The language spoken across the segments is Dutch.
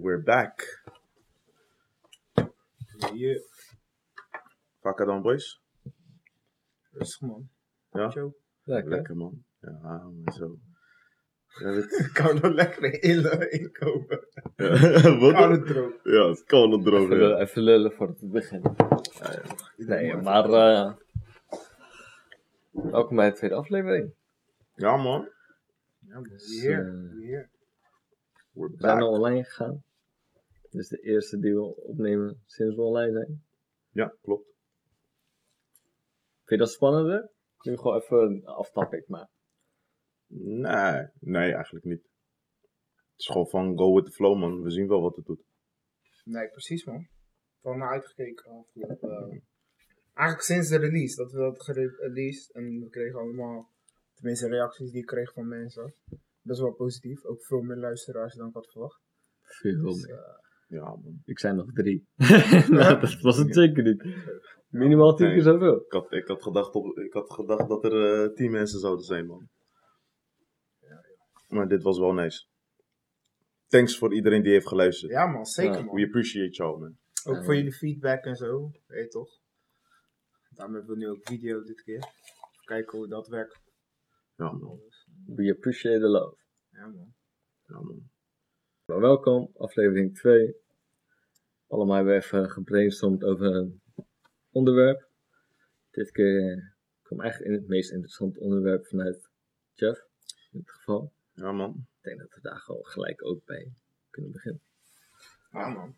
we're back. Yeah. Vaker dan, boys? Rustig man. Ja? Joe. Lekker. Lekker, man. Ja, maar zo. Ja, weet- kan er lekker in inkomen. Wat? Kan het droog. Ja, het kan nog droog. Even, ja. lullen- even lullen voor het begin. Nee, maar... eh welkom bij de tweede aflevering. Ja, man. Ja, man. Dus, Weer. eh, Weer. We're We zijn back. al online gegaan. Dit is de eerste die we opnemen sinds we online zijn. Ja, klopt. Vind je dat spannender? Nu gewoon even aftopic, maar... Nee, nee, eigenlijk niet. Het is gewoon van go with the flow, man. We zien wel wat het doet. Nee, precies man. Wel naar uitgekeken afgelopen. eh, eigenlijk sinds de release. Dat we dat gereleased. En we kregen allemaal, tenminste reacties die ik kreeg van mensen. Best wel positief. Ook veel meer luisteraars dan ik had verwacht. Veel Dus, meer. eh, Ja, man. Ik zei nog drie. nou, dat was het zeker niet. Minimaal tien Nee. keer zoveel. Ik had, ik had, gedacht, op, ik had gedacht dat er eh, tien mensen zouden zijn, man. Maar dit was wel nice. Thanks voor iedereen die heeft geluisterd. ja man, zeker Ja, man. We appreciate jou, man. Ook Ja, voor man. jullie feedback en zo. Weet je toch? Daarom hebben we nu ook video dit keer. Even kijken hoe dat werkt. Ja, man. We appreciate the love. Ja man. Ja, man. Welkom, aflevering 2. Allemaal hebben we even gebrainstormd over een onderwerp. Dit keer eh, kwam eigenlijk in het meest interessante onderwerp vanuit Jeff, in dit geval. Ja, man. Ik denk dat we daar gewoon gelijk ook bij kunnen beginnen. Ja man.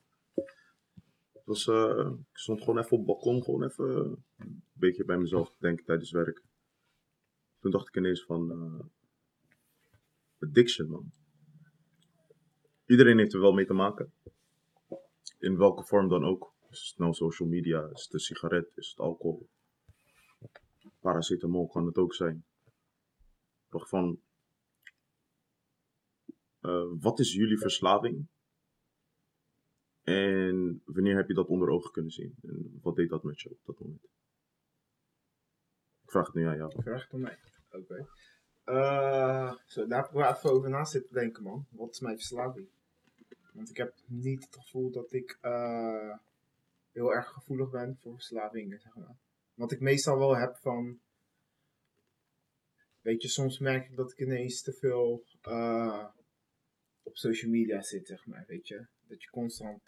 Het was, eh, ik stond gewoon even op het balkon, gewoon even eh, een beetje bij mezelf te denken tijdens werk. Toen dacht ik ineens van, addiction man. Iedereen heeft er wel mee te maken. In welke vorm dan ook. Is het nou social media, is het een sigaret, is het alcohol. Paracetamol kan het ook zijn. Toch van, eh, wat is jullie verslaving? En wanneer heb je dat onder ogen kunnen zien? En wat deed dat met je op dat moment? Ik vraag het nu aan jou. Vraag het aan mij. Oké. Eh, zo, daar heb ik wel even over na zitten denken, man. Wat is mijn verslaving? Want ik heb niet het gevoel dat ik eh, heel erg gevoelig ben voor verslavingen, zeg maar. Wat ik meestal wel heb van... Weet je, soms merk ik dat ik ineens te veel eh, op social media zit, zeg maar, weet je. Dat je constant...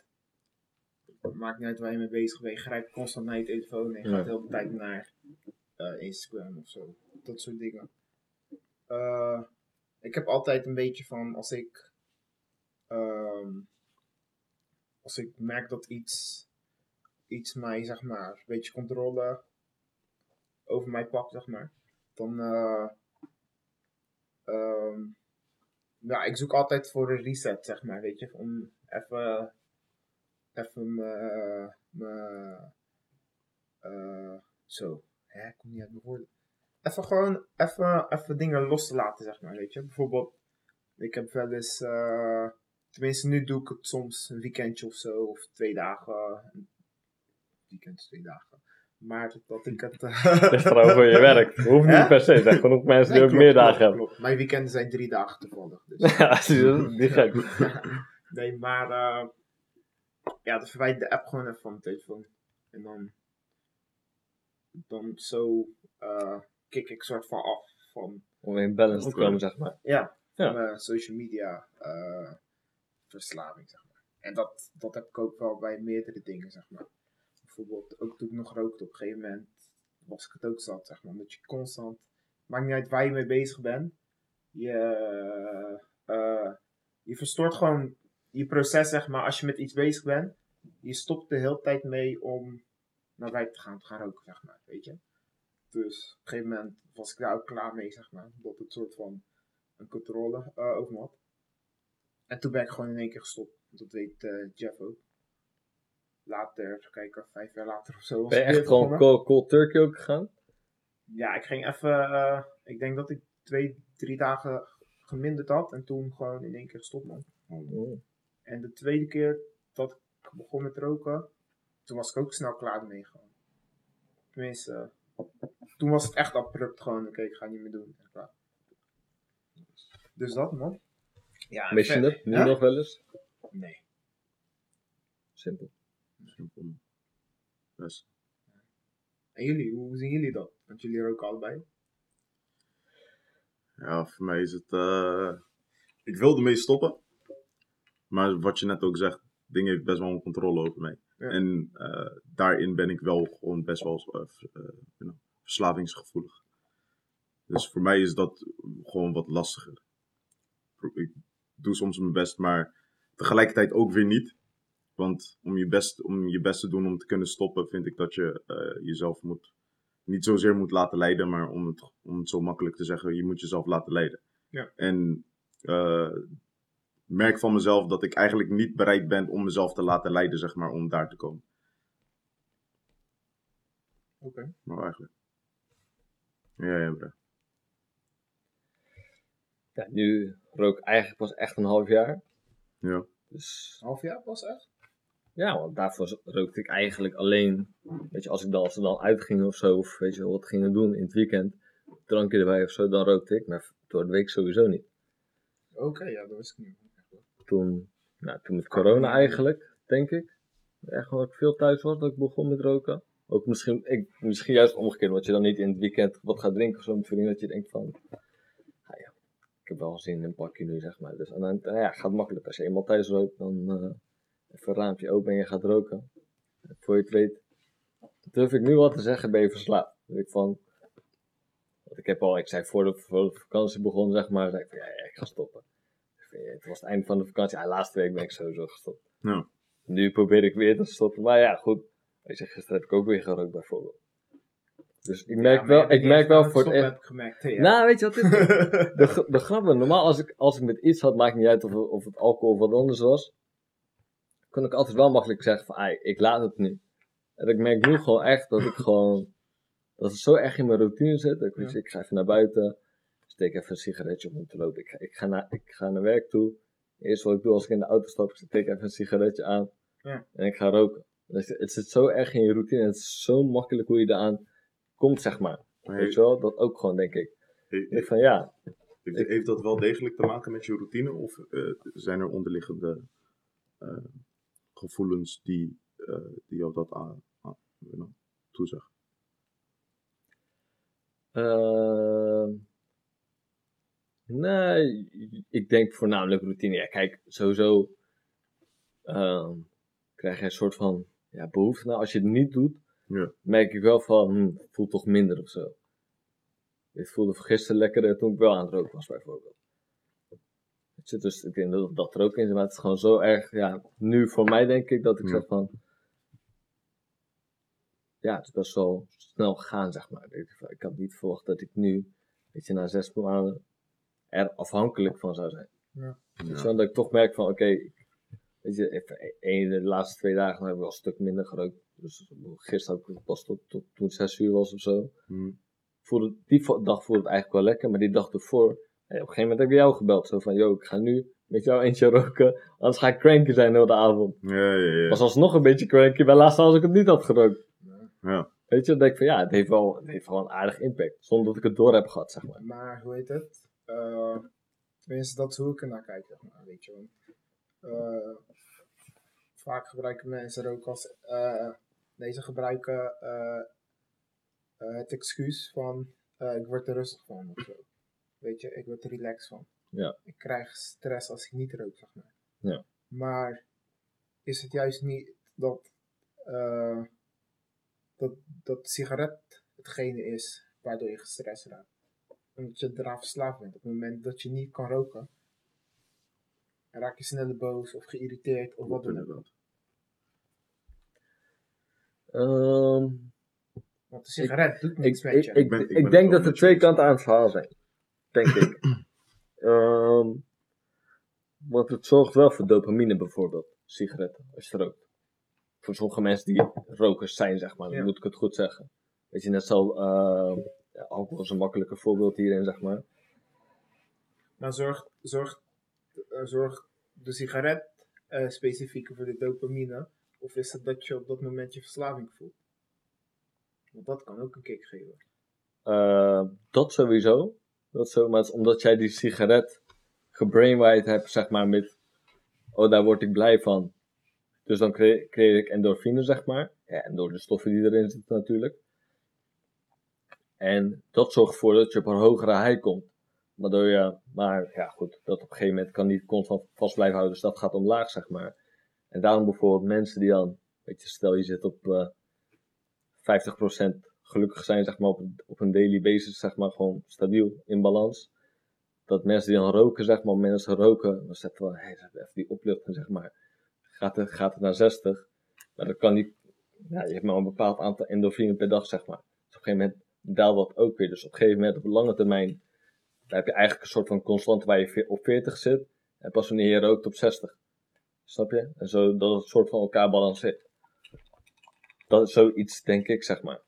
Maakt niet uit waar je mee bezig bent. Je grijpt constant naar je telefoon en je Ja. gaat de hele tijd naar Instagram of zo. Dat soort dingen. Eh, ik heb altijd een beetje van als ik. ehm, als ik merk dat iets. iets mij, zeg maar. een beetje controle. over mij pakt, zeg maar. Dan. eh, ehm, ja, ik zoek altijd voor een reset, zeg maar. Weet je, om even. even eh, zo. Hè, ik kom niet uit mijn woorden. Even gewoon, even, even dingen los te laten, zeg maar, weet je. Bijvoorbeeld, ik heb wel eens, eh, tenminste nu doe ik het soms een weekendje of zo, of twee dagen. Weekend twee dagen. Maar dat, dat ik het... Het is voor je werk. Hoeft niet per se. Er zijn genoeg mensen die Nee, ook klopt, meer dagen hebben. klopt. Mijn weekenden zijn drie dagen toevallig. Dus. Ja, dat is niet gek. nee, maar eh, ja, dan verwijder de app gewoon even van mijn telefoon. En dan, dan zo kik ik soort van af van Om in balance te komen, zeg maar. ja, Ja. van mijn social media eh, verslaving, zeg maar. En dat, dat heb ik ook wel bij meerdere dingen, zeg maar. Bijvoorbeeld, ook toen ik nog rookte, op een gegeven moment was ik het ook zat, zeg maar. Dat je constant, maakt niet uit waar je mee bezig bent, je, eh, je verstoort gewoon je proces, zeg maar, als je met iets bezig bent. Je stopt de hele tijd mee om naar buiten te gaan, te gaan roken, zeg maar, weet je. Dus op een gegeven moment was ik daar ook klaar mee, zeg maar. Dat het soort van een controle eh, over me had. En toen ben ik gewoon in één keer gestopt. Dat weet eh, Jeff ook. Later, even kijken, vijf jaar later of zo. was Ben je echt gewoon cold, cold turkey ook gegaan? Ja, ik ging even. eh, ik denk dat ik twee, drie dagen geminderd had. En toen gewoon in één keer gestopt, man. Oh. En de tweede keer dat ik begon met roken, toen was ik ook snel klaar ermee gewoon. Tenminste, toen was het echt abrupt gewoon, oké, ik ga het niet meer doen. En klaar. Dus dat man. Ja, Mis je het? Nu Ja? nog wel eens? Nee. Simpel. Simpel. Best. En jullie, hoe zien jullie dat? Want jullie roken allebei. Ja, voor mij is het. eh, ik wilde mee stoppen. Maar wat je net ook zegt, ding heeft best wel een controle over mij. Ja. En eh, daarin ben ik wel gewoon best wel eh, eh, verslavingsgevoelig. Dus voor mij is dat gewoon wat lastiger. Ik doe soms mijn best, maar tegelijkertijd ook weer niet. Want om je best, om je best te doen om te kunnen stoppen, vind ik dat je jezelf moet, niet zozeer moet laten leiden, maar om het, om het zo makkelijk te zeggen, je moet jezelf laten leiden. Ja. En merk van mezelf dat ik eigenlijk niet bereid ben om mezelf te laten leiden, zeg maar, om daar te komen. Oké. Maar eigenlijk. Ja, ja, bro. Ja, nu rook ik eigenlijk pas echt een half jaar. Ja. Dus Half jaar pas echt? ja, want daarvoor rookte ik eigenlijk alleen. Weet je, als ik dan, als we dan uitgingen of zo, of weet je, wat gingen doen in het weekend, drankje erbij of zo, dan rookte ik. Maar door de week sowieso niet. Oké, ja, dat wist ik niet. Toen, nou, toen met corona eigenlijk, denk ik. Echt omdat ik veel thuis was, dat ik begon met roken. Ook misschien, ik, misschien juist omgekeerd, want je dan niet in het weekend wat gaat drinken of zo met vrienden, dat je denkt van, ah ja, ik heb wel zin in een pakje nu, zeg maar. Dus het eind, nou ja, gaat makkelijk. Als je eenmaal thuis rookt, dan eh, even een raampje open en je gaat roken. En voor je het weet, durf ik nu wat te zeggen, ben je verslaafd. Dus ik van, want ik heb al, ik zei voor de, vakantie begon, zeg maar, zei ik ja, ik ga stoppen. Het was het einde van de vakantie. Ja, laatste week ben ik sowieso gestopt. Ja. Nu probeer ik weer te stoppen. Maar ja, goed. Weet je, gisteren heb ik ook weer gerookt bijvoorbeeld. Dus ik merk Ja, wel, ik merk wel voor het echt. heb ik gemerkt. hè, ja. Nou, weet je wat is? De, de grap normaal als ik, als ik met iets had, maakt niet uit of, of het alcohol of wat anders was. Kon ik altijd wel makkelijk zeggen van, ai, ik laat het nu. En ik merk nu gewoon echt dat ik gewoon, dat het zo erg in mijn routine zit. Dat ik, ik ga even naar buiten, steek even een sigaretje om te lopen. Ik ga, ik ga, naar, ik ga naar werk toe. Eerst wat ik doe als ik in de auto stap, ik steek even een sigaretje aan. Ja. En ik ga roken. Dus het zit zo erg in je routine. Het is zo makkelijk hoe je eraan komt, zeg maar. Weet je wel? Dat ook gewoon, denk ik. Ik van ja, Heeft, heeft dat wel degelijk te maken met je routine? Of eh, zijn er onderliggende eh, gevoelens die, eh, die jou dat aan, aan, you know, toezeggen? Nee, ik denk voornamelijk routine. Ja, kijk, sowieso ehm, krijg je een soort van ja, behoefte. Nou, als je het niet doet, Ja. merk ik wel van, hm, het voelt toch minder of zo. Het voelde gisteren lekkerder toen ik wel aan het roken was, bijvoorbeeld. Je, dus ik denk dat dat er ook in zit, maar het is gewoon zo erg, ja, nu voor mij denk ik dat ik Ja. zeg van, ja, het is best wel snel gegaan, zeg maar. Ik, ik had niet verwacht dat ik nu, weet je, na zes maanden er afhankelijk van zou zijn. Ja. Wel, dat ik toch merk van, oké, weet je, even, een, de laatste twee dagen heb ik wel een stuk minder gerookt. Dus gisteren had ik pas tot, tot toen het zes uur was of zo. Hm. Voelde, die dag voelde het eigenlijk wel lekker, maar die dag ervoor, hey, op een gegeven moment heb ik jou gebeld. Zo van, yo, ik ga nu met jou eentje roken, anders ga ik cranky zijn heel de avond. Ja, ja, ja. Was alsnog een beetje cranky bij laatst als ik het niet had gerookt. ja. Weet je, dan denk ik van ja, het heeft wel, het heeft wel een aardig impact. Zonder dat ik het door heb gehad, zeg maar. Maar hoe heet het? Eh, tenminste, dat is hoe ik er naar kijk. Zeg maar, weet je, eh, vaak gebruiken mensen ook als. nee, ze gebruiken eh, eh, het excuus van: ik word er rustig van of zo. Weet je, ik word er relaxed van. Ja. Ik krijg stress als ik niet rook, zeg maar. Ja. Maar is het juist niet dat. dat, dat sigaret hetgene is waardoor je gestrest raakt? Omdat je eraan verslaafd bent. Op het moment dat je niet kan roken, raak je sneller boos of geïrriteerd of wat dan ook. Ehm, Want de sigaret doet ik, niks met ik, je. ik, ben- ik, ik ben het denk dat er twee kanten aan het verhaal zijn. Denk ik. Ehm, want het zorgt wel voor dopamine bijvoorbeeld, sigaretten, als je rookt. Voor sommige mensen die rokers zijn, zeg maar, Ja. moet ik het goed zeggen. Weet je, net zo, ehm, ja, alcohol is een makkelijker voorbeeld hierin, zeg maar. Maar zorgt zorg, eh, zorg de sigaret eh specifiek voor de dopamine? Of is het dat je op dat moment je verslaving voelt? Want dat kan ook een kick geven. Eh, dat sowieso. Dat zo, maar het is omdat jij die sigaret gebrainwired hebt, zeg maar, met, oh, daar word ik blij van. Dus dan creë- creëer ik endorfine, zeg maar. Ja, en door de stoffen die erin zitten natuurlijk. En dat zorgt ervoor dat je op een hogere high komt. Waardoor je, maar ja goed, dat op een gegeven moment kan niet constant vast blijven houden. Dus dat gaat omlaag, zeg maar. En daarom bijvoorbeeld mensen die dan, weet je, stel je zit op eh 50% gelukkig zijn, zeg maar, op, op een daily basis, zeg maar, gewoon stabiel in balans. Dat mensen die dan roken, zeg maar, mensen roken, dan zetten we, hey, even die opluchting, zeg maar. Gaat het, gaat naar 60, maar dat kan niet, ja, je hebt maar een bepaald aantal endorfine per dag, zeg maar. Dus op een gegeven moment daalt dat ook weer. Dus op een gegeven moment, op lange termijn, dan heb je eigenlijk een soort van constante waar je op 40 zit. En pas wanneer je rookt op 60. Snap je? En zo dat het soort van elkaar balanceert. Dat is zoiets, denk ik, zeg maar.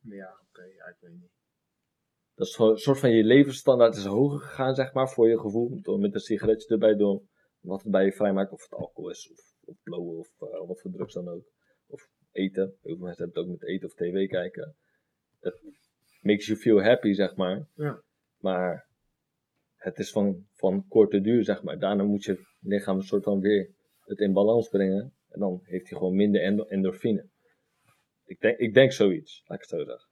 Ja, oké, ja, ik weet niet. Dat is een soort van je levensstandaard is hoger gegaan, zeg maar, voor je gevoel. Door met een sigaretje erbij doen. Wat het bij je vrijmaakt, of het alcohol is, of, of blowen, of eh, wat voor drugs dan ook. Of eten. Heel veel mensen hebben het ook met eten of tv kijken. Het makes you feel happy, zeg maar. Ja. Maar het is van, van korte duur, zeg maar. Daarna moet je lichaam een soort van weer het in balans brengen. En dan heeft hij gewoon minder endo- endorfine. Ik denk, ik denk zoiets, laat ik het zo zeggen.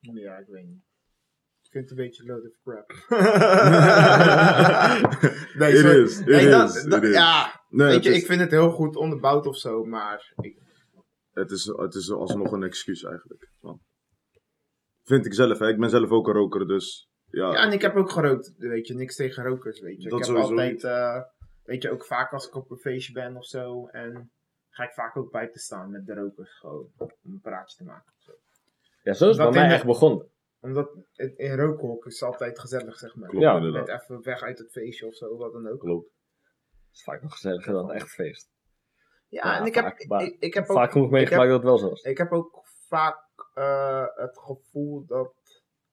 Ja, ik weet niet. Ik vind het een beetje load of crap. nee, It sorry. is, it nee, dat- is, dat- it is. Ja, Nee, weet het je, is- ik vind het heel goed onderbouwd of zo, maar ik, Het is, het is alsnog een excuus eigenlijk. Want, vind ik zelf, hè. Ik ben zelf ook een roker, dus ja. Ja, en ik heb ook gerookt, weet je, niks tegen rokers, weet je. Dat ik heb sowieso altijd, eh, weet je, ook vaak als ik op een feestje ben of zo, en ga ik vaak ook buiten staan met de rokers, gewoon, om een praatje te maken. of zo. Ja, zo is het bij mij echt begonnen. Omdat het in rookhok is altijd gezellig, zeg maar. Klopt, Ja, inderdaad. Net even weg uit het feestje of zo, wat dan ook. Klopt. Het is vaak nog gezelliger dan echt feest. Ja, Ja, en ik heb, vaak, ik, ik heb ook, Vaak genoeg ik meegemaakt heb, dat het wel zo was. ik heb ook vaak eh, het gevoel dat,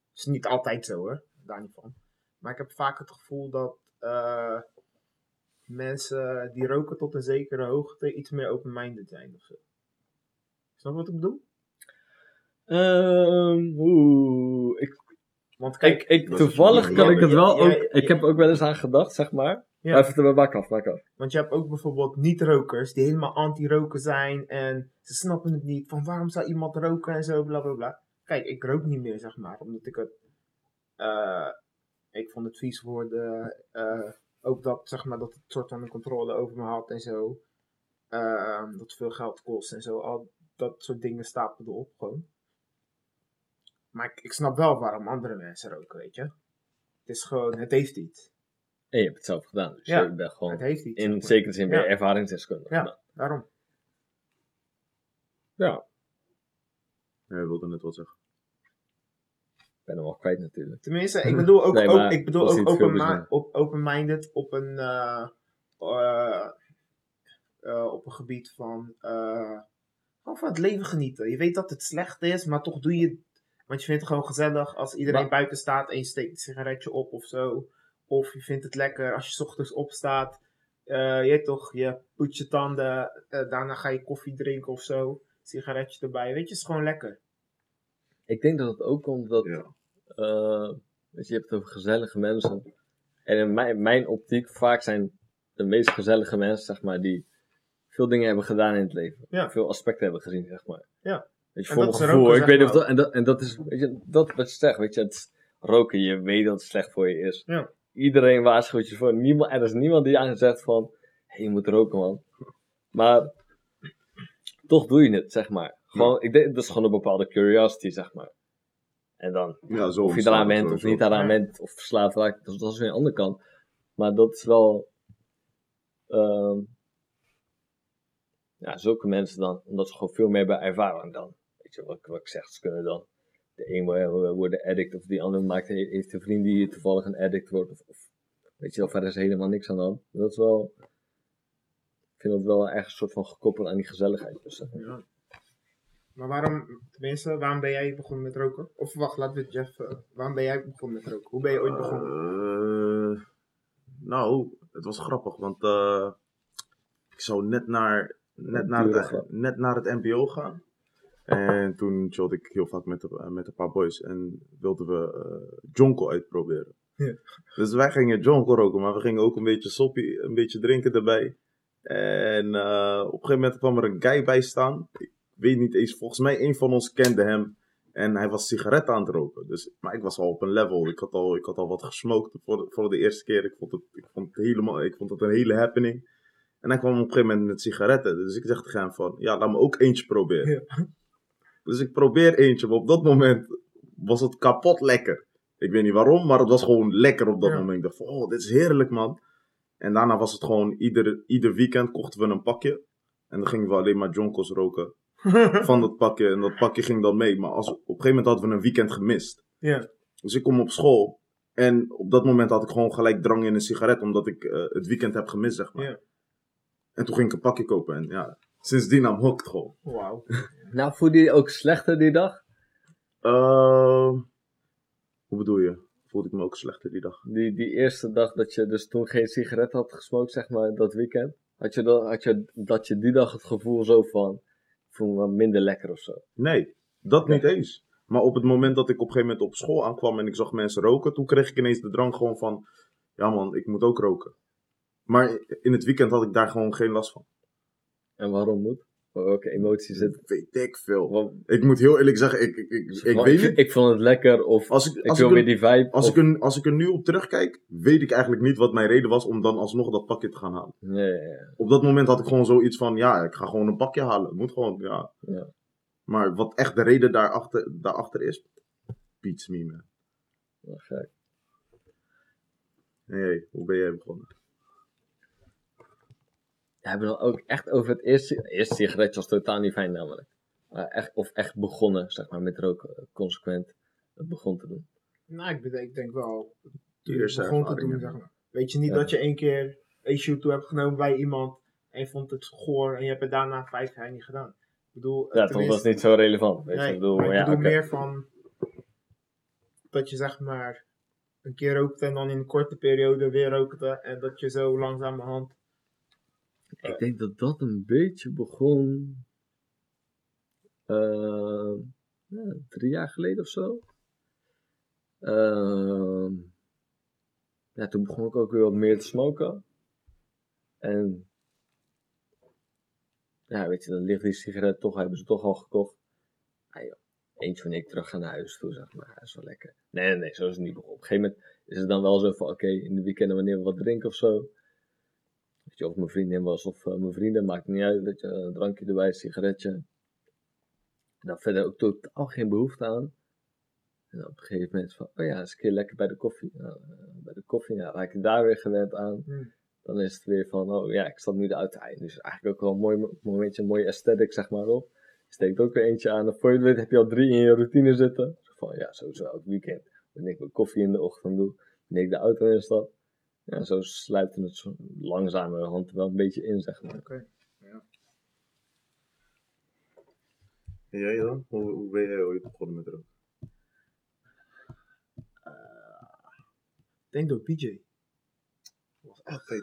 het is niet altijd zo hoor, daar niet van. Maar ik heb vaak het gevoel dat eh, mensen die roken tot een zekere hoogte iets meer open-minded zijn of zo. Snap je wat ik bedoel? Ehm, Oeh, ik, Want kijk, ik, ik, is toevallig kan ik het wel ook. Ik heb ook wel eens aan gedacht, zeg maar. Ja. Even de bak af, bak af. Want je hebt ook bijvoorbeeld niet-rokers die helemaal anti-roken zijn en ze snappen het niet van waarom zou iemand roken en zo, bla bla bla. Kijk, ik rook niet meer, zeg maar, omdat ik het. eh, ik vond het vies worden. eh, ook dat, zeg maar, dat het soort van een controle over me had en zo. Eh, dat veel geld kost en zo. Al dat soort dingen stapelden op, gewoon. Maar ik, ik snap wel waarom andere mensen roken, weet je. Het is gewoon, het heeft iets. En je hebt het zelf gedaan. Dus Ja, je bent Het gewoon heeft iets. in zekere zin weer Ja. ervaringsdeskundig. Ja. Nou, Daarom. ja, Ja, je wilde net wat zeggen. ik ben hem al kwijt natuurlijk. Tenminste, ik bedoel ook, Nee, ook, ik bedoel ook open op, open-minded op een, eh, eh, eh, op een gebied van, eh, gewoon van het leven genieten. Je weet dat het slecht is, maar toch doe je het. Want je vindt het gewoon gezellig als iedereen Maar- buiten staat en je steekt een sigaretje op of zo. Of je vindt het lekker als je 's ochtends opstaat. eh je toch, je poet je tanden, eh, daarna ga je koffie drinken of zo. Sigaretje erbij. Weet je, het is gewoon lekker. Ik denk dat het ook komt dat. Ja. eh, weet je, je hebt het over gezellige mensen. En in mijn, mijn optiek, vaak zijn de meest gezellige mensen, zeg maar, die veel dingen hebben gedaan in het leven. Ja. Veel aspecten hebben gezien, zeg maar. Ja. Weet je, En voor mijn gevoel, roken, ik weet of dat, en dat, en dat is, weet je, dat wat je zegt, weet je, het roken, je weet dat het slecht voor je is. Ja. Iedereen waarschuwt je voor, niemand, er is niemand die aan zegt van, hey, je moet roken, man. Maar, toch doe je het, zeg maar. Gewoon, ik denk, dat is gewoon een bepaalde curiosity, zeg maar. En dan, Ja, zo of je eraan bent of niet eraan Ja. bent, of verslaafd raakt, dat, dat is weer een andere kant. Maar dat is wel, ehm, ja, zulke mensen dan, omdat ze gewoon veel meer bij ervaren dan. Weet je wat, ik- wat ik zeg, ze kunnen dan, de een wo- worden addict, of die ander maakt, heeft een vriend die toevallig een addict wordt, of, of weet je wel, verder is helemaal niks aan de hand. Dat is wel, ik vind dat wel echt een soort van gekoppeld aan die gezelligheid. Dus, Ja. Maar waarom, tenminste, waarom ben jij begonnen met roken? Of wacht, laten we Jeff, waarom ben jij begonnen met roken? Hoe ben je ooit begonnen? Eh, nou, het was grappig, want eh, ik zou net naar, net, naar het, net naar het MBO gaan. En toen chillde ik heel vaak met, de- met een paar boys en wilden we eh jonko uitproberen. Ja. Dus wij gingen jonko roken, maar we gingen ook een beetje soppie, een beetje drinken erbij. En eh, op een gegeven moment kwam er een guy bij staan. Ik weet niet eens, volgens mij een van ons kende hem. En hij was sigaretten aan het roken. Dus, maar ik was al op een level. Ik had al, ik had al wat gesmoked voor de, voor de eerste keer. Ik vond, het, ik, vond het helemaal, ik vond het een hele happening. En hij kwam op een gegeven moment met sigaretten. Dus ik zeg tegen hem van, ja, laat me ook eentje proberen. Dus ik probeer eentje. Maar op dat moment was het kapot lekker. Ik weet niet waarom, maar het was gewoon lekker op dat Ja. moment. Ik dacht van, oh, dit is heerlijk, man. En daarna was het gewoon, ieder, ieder weekend kochten we een pakje. En dan gingen we alleen maar jonkos roken van dat pakje. En dat pakje ging dan mee. Maar als, op een gegeven moment hadden we een weekend gemist. Ja. Dus ik kom op school. En op dat moment had ik gewoon gelijk drang in een sigaret. Omdat ik eh, het weekend heb gemist, zeg maar. Ja. En toen ging ik een pakje kopen. En ja, sindsdien am hooked gewoon. Wauw. Nou, voelde je ook slechter die dag? Eh, hoe bedoel je? Voelde ik me ook slechter die dag? Die, die eerste dag dat je dus toen geen sigaret had gesmokt, zeg maar, dat weekend. Had je, dat, had je dat je die dag het gevoel zo van, voel me minder lekker of zo? Nee, dat niet eens. Maar op het moment dat ik op een gegeven moment op school aankwam en ik zag mensen roken, toen kreeg ik ineens de drang gewoon van, ja man, ik moet ook roken. Maar in het weekend had ik daar gewoon geen last van. En waarom moet? Welke emoties zitten? Weet ik veel. Wat- Ik moet heel eerlijk zeggen, ik, ik, ik, ik weet niet. Ik vond het lekker of Als ik, ik als wil ik, weer er, die vibe. als, of- ik er, als ik er nu op terugkijk, weet ik eigenlijk niet wat mijn reden was om dan alsnog dat pakje te gaan halen. Nee, ja, ja. Op dat moment had ik gewoon zoiets van, ja, ik ga gewoon een pakje halen. Moet gewoon, ja. Ja. Maar wat echt de reden daarachter, daarachter is, beats me man. Gek. Hey, hoe ben jij begonnen? We hebben dan ook echt over het eerste, eerste sigaretje was totaal niet fijn namelijk. Maar echt, of echt begonnen, zeg maar, met roken, consequent het begon te doen. Nou, ik, bedenk- ik denk wel. Begon te doen, ja. zeg maar. Weet je niet Ja. dat je één keer een shoot toe hebt genomen bij iemand en je vond het goor en je hebt het daarna vijf jaar niet gedaan. Ik bedoel, Ja, toch tenminste- was niet zo relevant. Weet je, ik bedoel, maar ik ja, bedoel oké. meer van dat je zeg maar een keer rookte en dan in een korte periode weer rookte en dat je zo langzamerhand Ik denk dat dat een beetje begon. eh, ja, drie jaar geleden of zo. Ehm, ja, toen begon ik ook weer wat meer te smoken. En. Ja, weet je, dan ligt die sigaret toch, hebben ze toch al gekocht. Ah, eentje wanneer ik terug ga naar huis toe, zeg maar. Dat is wel lekker. Nee, nee, nee, zo is het niet begonnen. Op een gegeven moment is het dan wel zo van, oké, in de weekenden wanneer we wat drinken of zo. Of mijn vriendin was of eh, mijn vrienden, maakt niet uit. Dat je een drankje erbij, een sigaretje. En dan verder ook totaal geen behoefte aan. En op een gegeven moment van, oh ja, eens een keer lekker bij de koffie. Nou, eh, bij de koffie, ja, raak ik daar weer gewend aan. Hmm. Dan is het weer van, oh ja, ik stap nu de auto uit. Dus eigenlijk ook wel een mooi mo- momentje, een mooie aesthetic zeg maar op. Steekt ook weer eentje aan. En voor je het weet heb je al drie in je routine zitten. Zo van, ja, sowieso elk weekend. Wanneer ik mijn koffie in de ochtend doe. Wanneer ik de auto instap. Ja, zo sluiten het zo langzamerhand wel een beetje in, zeg maar. En jij dan? Hoe, hoe ben jij ooit begonnen met roken? ik denk door PJ.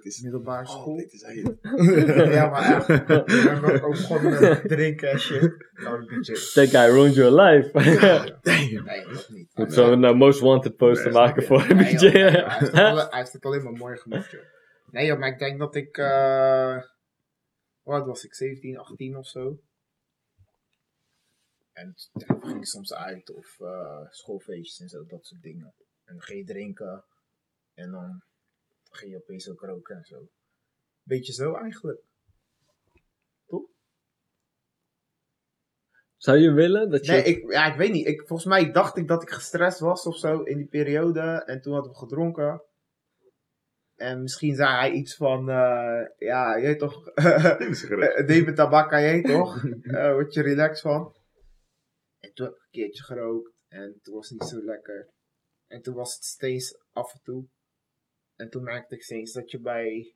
Is Middelbare school. Altijd is hij ja, maar echt. Ik ook ook begonnen met drinken en shit. Nou. That guy ruined your life. Damn. Nee, dat niet. Moet zo een eh, most wanted poster Nee, maken voor een Nee, joh, hij, heeft het alle- hij heeft het alleen maar mooi gemaakt, joh. Nee, joh, maar ik denk dat ik. eh hoe oud was ik? 17, 18 of zo. En ja, we gingen soms uit of eh, schoolfeestjes en zo, dat soort dingen. En dan ging je drinken en dan ging je opeens ook roken en zo. Beetje zo eigenlijk. Zou je willen dat je... Nee, ik, ja, ik weet niet. Ik, volgens mij dacht ik dat ik gestrest was of zo in die periode. En toen hadden we gedronken. En misschien zei hij iets van, eh, ja, jij toch. David Tabaka, jij toch? Eh word je relaxed van? En toen heb ik een keertje gerookt. En toen was het niet zo lekker. En toen was het steeds af en toe. En toen merkte ik steeds dat je bij,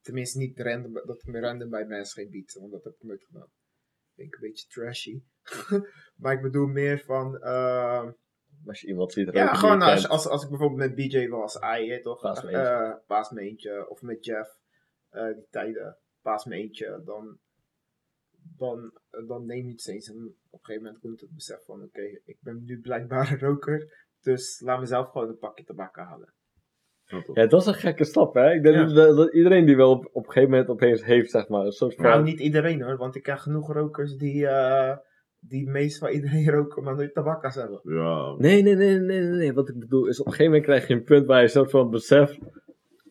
tenminste niet random, dat ik me random bij mensen ging bieden. Want dat heb ik nooit gedaan. Ik denk een beetje trashy. maar ik bedoel meer van, eh, Als je iemand ziet ja, gewoon als, als, als ik bijvoorbeeld met BJ was, weet toch, Paasmeentje. eh paasmeentje, of met Jeff, eh, die tijden, paasmeentje, dan, dan, dan neem je het steeds. En op een gegeven moment komt het besef van, oké, ik ben nu blijkbaar een roker, dus laat mezelf gewoon een pakje tabak halen. Ja, dat is een gekke stap, hè? Ik denk Ja. dat, dat iedereen die wel op, op een gegeven moment opeens heeft, zeg maar, een soort van... Nou, niet iedereen hoor, want ik ken genoeg rokers die, eh die meestal iedereen roken, maar nooit tabakkas hebben. Ja, Nee, nee, nee, nee, nee, nee. Wat ik bedoel is, op een gegeven moment krijg je een punt waar je een soort van beseft,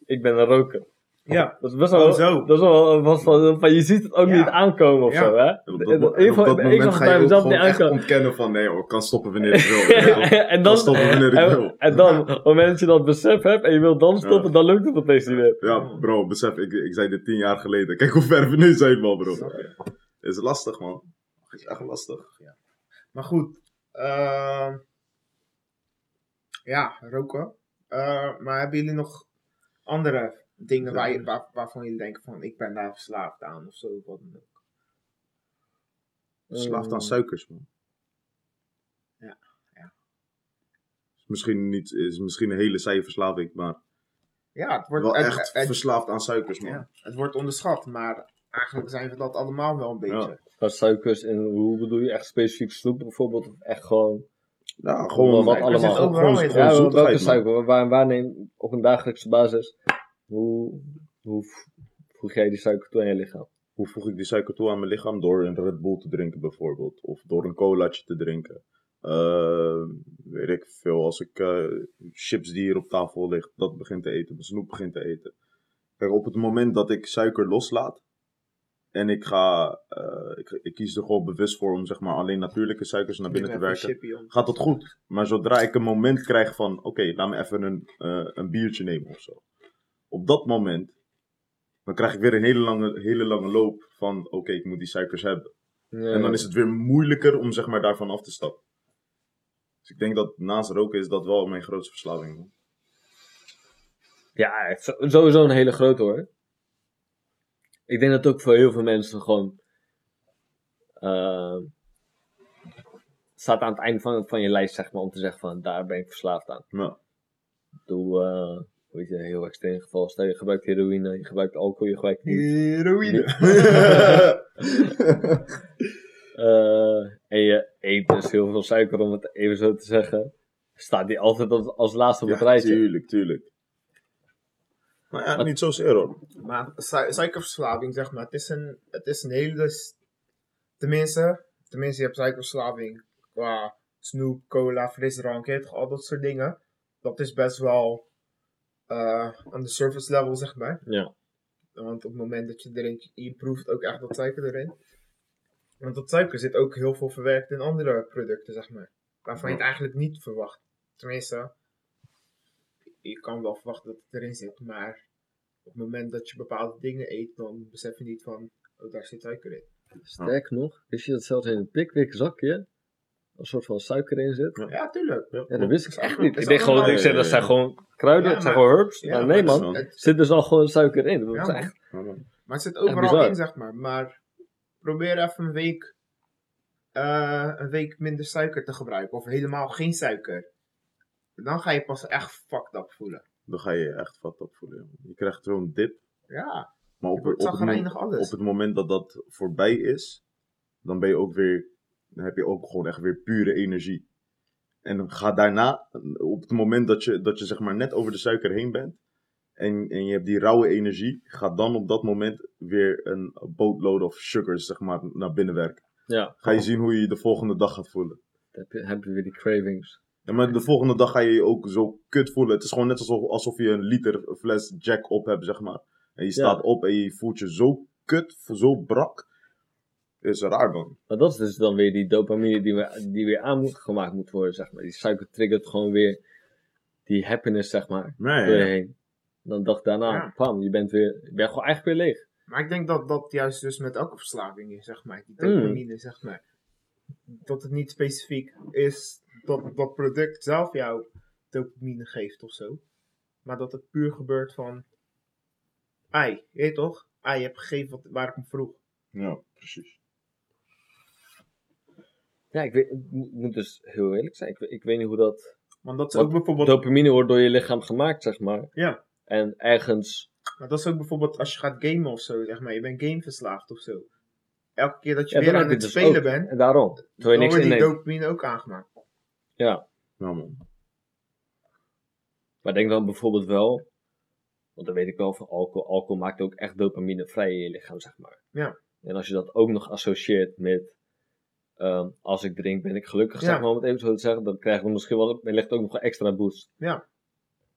ik ben een roker. Ja, Dat is best wel, Oh, zo. dat is wel was van, van, je ziet het ook Ja. niet aankomen of Ja. zo, hè? Op In dat, ieder en op geval, dat ik moment zag ga bij je ook mezelf gewoon niet aankomen. ontkennen van nee hoor, ik kan stoppen wanneer ik wil. en Ik dan, kan stoppen wanneer ik en, wil. en dan, op het moment dat je dat besef hebt en je wilt dan stoppen, dan lukt het opeens niet meer. Ja, bro, besef, ik, ik zei dit tien jaar geleden. Kijk hoe ver we nu zijn, man, bro. Is lastig, man. Is echt lastig. Maar goed, ehm, ja, roken. Eh, maar hebben jullie nog andere dingen waar je, waar, waarvan jullie denken van ik ben daar verslaafd aan of zo? Wat dan ook? Verslaafd aan Mm. suikers, man. Ja, ja. Is misschien, niet, is misschien een hele saaie verslaving, maar Ja, het wordt, wel het, echt het- verslaafd aan suikers, man. ja, het wordt onderschat, maar eigenlijk zijn we dat allemaal wel een beetje. Ja. Suikers en hoe bedoel je? Echt specifiek snoep bijvoorbeeld? Of echt gewoon... Ja, gewoon Wat allemaal? Gewoon- gewoon Ja, welke suiker? Waar, waar neem op een dagelijkse basis? Hoe, hoe voeg jij die suiker toe aan je lichaam? Hoe voeg ik die suiker toe aan mijn lichaam? Door een Red Bull te drinken, bijvoorbeeld. Of door een colaatje te drinken. Eh, weet ik veel, als ik eh, chips die hier op tafel ligt, dat begin te eten, mijn snoep begin te eten. Kijk, op het moment dat ik suiker loslaat en ik ga, eh, ik, ik kies er gewoon bewust voor om zeg maar alleen natuurlijke suikers naar binnen te werken, gaat dat goed. Maar zodra ik een moment krijg van, oké, laat me even een, eh, een biertje nemen of zo. Op dat moment, dan krijg ik weer een hele lange, hele lange loop van, oké, ik moet die suikers hebben. En dan is het weer moeilijker om zeg maar daarvan af te stappen. Dus ik denk dat naast roken is dat wel mijn grootste verslaving. man. Ja, sowieso een hele grote hoor. Ik denk dat ook voor heel veel mensen gewoon. eh, staat aan het einde van, van je lijst, zeg maar, om te zeggen van daar ben ik verslaafd aan. Ja. Eh, weet je, een heel extreem geval. Stel je gebruikt heroïne, je gebruikt alcohol, je gebruikt niet. Heroïne. Eh, en je eet dus heel veel suiker, om het even zo te zeggen. Staat die altijd als, als laatste op het ja, rijtje. tuurlijk, tuurlijk. Maar ja, niet zozeer hoor. Maar su- suikerverslaving, zeg maar, het is een, het is een hele. Tenminste, tenminste, je hebt suikerverslaving qua snoep, cola, frisdrank, al dat soort dingen. Dat is best wel aan de surface level, zeg maar. Ja. Want op het moment dat je drinkt, je proeft ook echt dat suiker erin. Want dat suiker zit ook heel veel verwerkt in andere producten, zeg maar. Waarvan je het eigenlijk niet verwacht. Tenminste, je kan wel verwachten dat het erin zit, maar op het moment dat je bepaalde dingen eet, dan besef je niet van, oh, daar zit suiker in. Sterker nog, wist je dat zelfs in een pikwik zakje een soort van suiker in zit? Ja, tuurlijk. Ja, Ja, dat wist ik echt niet. Ik denk gewoon, ik zeg dat zijn gewoon kruiden, het zijn gewoon herbs. maar nee man, Het, zit dus al gewoon suiker in. Dat Ja, is man. echt, maar het zit overal in, zeg maar. Maar probeer even een week, eh, een week minder suiker te gebruiken. Of helemaal geen suiker. Dan ga je pas echt fucked up voelen. Dan ga je echt wat op voelen. Je krijgt zo'n dip. Ja, Maar op, op, het, mo- zagrijnig alles. op het moment dat dat voorbij is, dan ben je ook weer, dan heb je ook gewoon echt weer pure energie. En dan ga daarna, op het moment dat je, dat je zeg maar net over de suiker heen bent, en, en je hebt die rauwe energie, ga dan op dat moment weer een boatload of sugars zeg maar naar binnen werken. ja, Ga je zien hoe je je de volgende dag gaat voelen. dan heb je, heb je weer die cravings. Ja, maar de volgende dag ga je je ook zo kut voelen. Het is gewoon net alsof, alsof je een liter fles Jack op hebt, zeg maar. En je staat op en je voelt je zo kut, zo brak. Is raar, man. Maar dat is dus dan weer die dopamine die, we, die weer aangemaakt moet worden, zeg maar. Die suiker triggert gewoon weer die happiness, zeg maar, Nee, door je ja. heen. Dan dag daarna, Ja. pam, je bent weer, je bent gewoon eigenlijk weer leeg. maar ik denk dat dat juist dus met elke verslaving is, zeg maar. Die Mm. dopamine, zeg maar. Dat het niet specifiek is dat dat product zelf jou dopamine geeft of zo. Maar dat het puur gebeurt van... Ai, je weet toch? Ai, je hebt gegeven wat, waar ik om vroeg. Ja, precies. Ja, ik, weet, ik moet- dus heel eerlijk zijn. Ik, weet- ik weet niet hoe dat... Want dat is ook bijvoorbeeld... Dopamine wordt door je lichaam gemaakt, zeg maar. Ja. En ergens... Maar dat is ook bijvoorbeeld als je gaat gamen of zo, zeg maar. Je bent gameverslaafd of zo. Elke keer dat je Ja, weer aan het dus spelen ook. bent, En daarom. Dan niks wordt die dopamine ook aangemaakt. Ja. Ja, man. Maar denk dan bijvoorbeeld wel, want dan weet ik wel van alcohol. Alcohol maakt ook echt dopamine vrij in je lichaam, zeg maar. Ja. En als je dat ook nog associeert met, ehm, als ik drink ben ik gelukkig, Ja. zeg maar om het even zo te zeggen, dan krijg je misschien wel, wellicht ook nog een extra boost. Ja.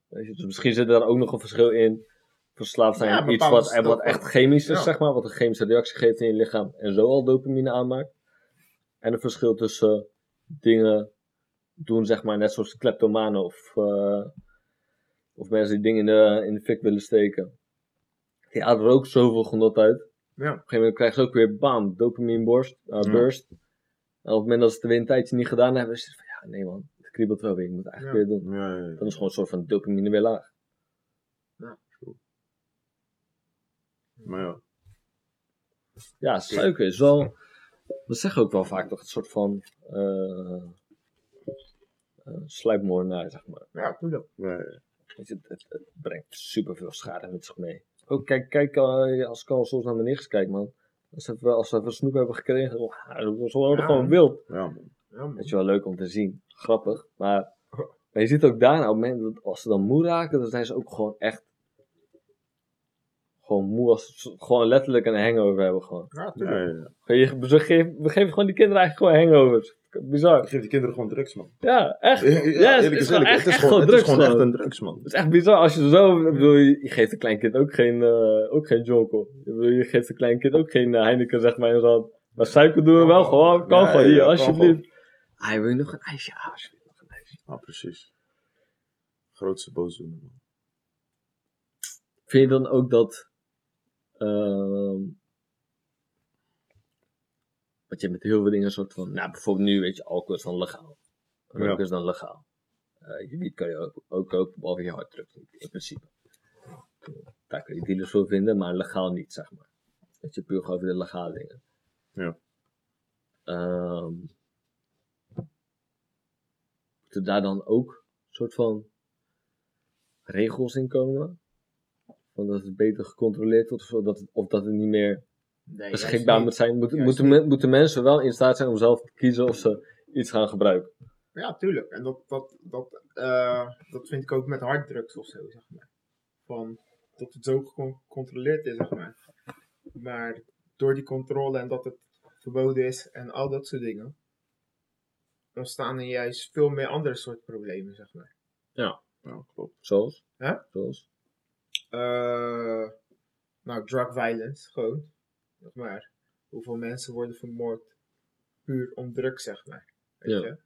Weet je, dus misschien zit er ook nog een verschil in. Verslaafd zijn Ja, iets wat, echt chemisch is, zeg maar. Wat een chemische reactie geeft in je lichaam en zo al dopamine aanmaakt. En een verschil tussen dingen doen, zeg maar, net zoals kleptomanen of, eh, of mensen die dingen in de, in de fik willen steken. Die halen er ook zoveel genot uit. Ja. Op een gegeven moment krijgen ze ook weer bam, dopamine borst, uh, Ja. En op het moment dat ze het weer een tijdje niet gedaan hebben, is het van ja, nee man, het kriebelt wel weer, ik moet het eigenlijk weer doen. Ja, ja, ja. Dan is gewoon een soort van dopamine weer laag. Maar ja. Ja, suiker is wel, dat zeggen ook wel vaak toch, een soort van eh uh, sluipmoordenaar, zeg maar. Ja, tuurlijk. Ja, ja. Weet je, Het, het, het brengt superveel schade met zich mee. Ook kijk, kijk eh, als ik al soms naar mijn nichtjes kijk, man. Als ze, even- als ze even snoep hebben gekregen, oh, ze worden Ja. gewoon wild. Ja, man. Ja, man. Dat is wel leuk om te zien. Grappig. Maar, maar je ziet ook daarna, op het moment dat als ze dan moe raken, dan zijn ze ook gewoon echt. Gewoon moe als ze gewoon letterlijk een hangover hebben. Gewoon. Ja, Ja, Je, we, geven, we geven gewoon die kinderen eigenlijk gewoon hangovers. Bizar. Geef die kinderen gewoon drugs, man. Ja, echt. Ja, Ja, het eerlijk is gewoon eerlijk. echt, Het is gewoon, het is gewoon echt een drugs, man. Het is echt bizar als je zo. Ik bedoel, je, je geeft een klein kind ook geen, eh ook geen jonkel. Je geeft een klein kind ook geen eh, Heineken, zeg maar. En zo. Maar suiker doen we wel gewoon. Kan gewoon ja, hier, alsjeblieft. Ah, wil je nog een ijsje? Ah, alsjeblieft, nog een ijsje. Ah, precies. Grootste boosdoener, man. Vind je dan ook dat. ehm wat je met heel veel dingen een soort van. Nou, bijvoorbeeld nu, weet je, alcohol is dan legaal. Roken is dan legaal. Eh je wiet kan je ook, ook kopen, behalve je harddruk in principe. Daar kun je dealers voor vinden, maar legaal niet, zeg maar. Dat je puur over de legale dingen. Ja. Ehm moeten daar dan ook een soort van regels in komen? Van dat het beter gecontroleerd wordt of, dat het, of dat het niet meer Nee, beschikbaar moet zijn. Moeten, moeten, men- moeten mensen wel in staat zijn om zelf te kiezen of ze iets gaan gebruiken? Ja, tuurlijk. En dat, dat, dat, eh, dat vind ik ook met harddrugs of zo, zeg maar. Van, dat het zo gecon- gecontroleerd is, zeg maar. Maar door die controle en dat het verboden is en al dat soort dingen, ontstaan er juist veel meer andere soort problemen, zeg maar. Ja, klopt. Zoals? Hè? Zoals? Eh, nou, drug violence, gewoon. Zeg maar. Hoeveel mensen worden vermoord puur om drugs, zeg maar. Weet Ja. je?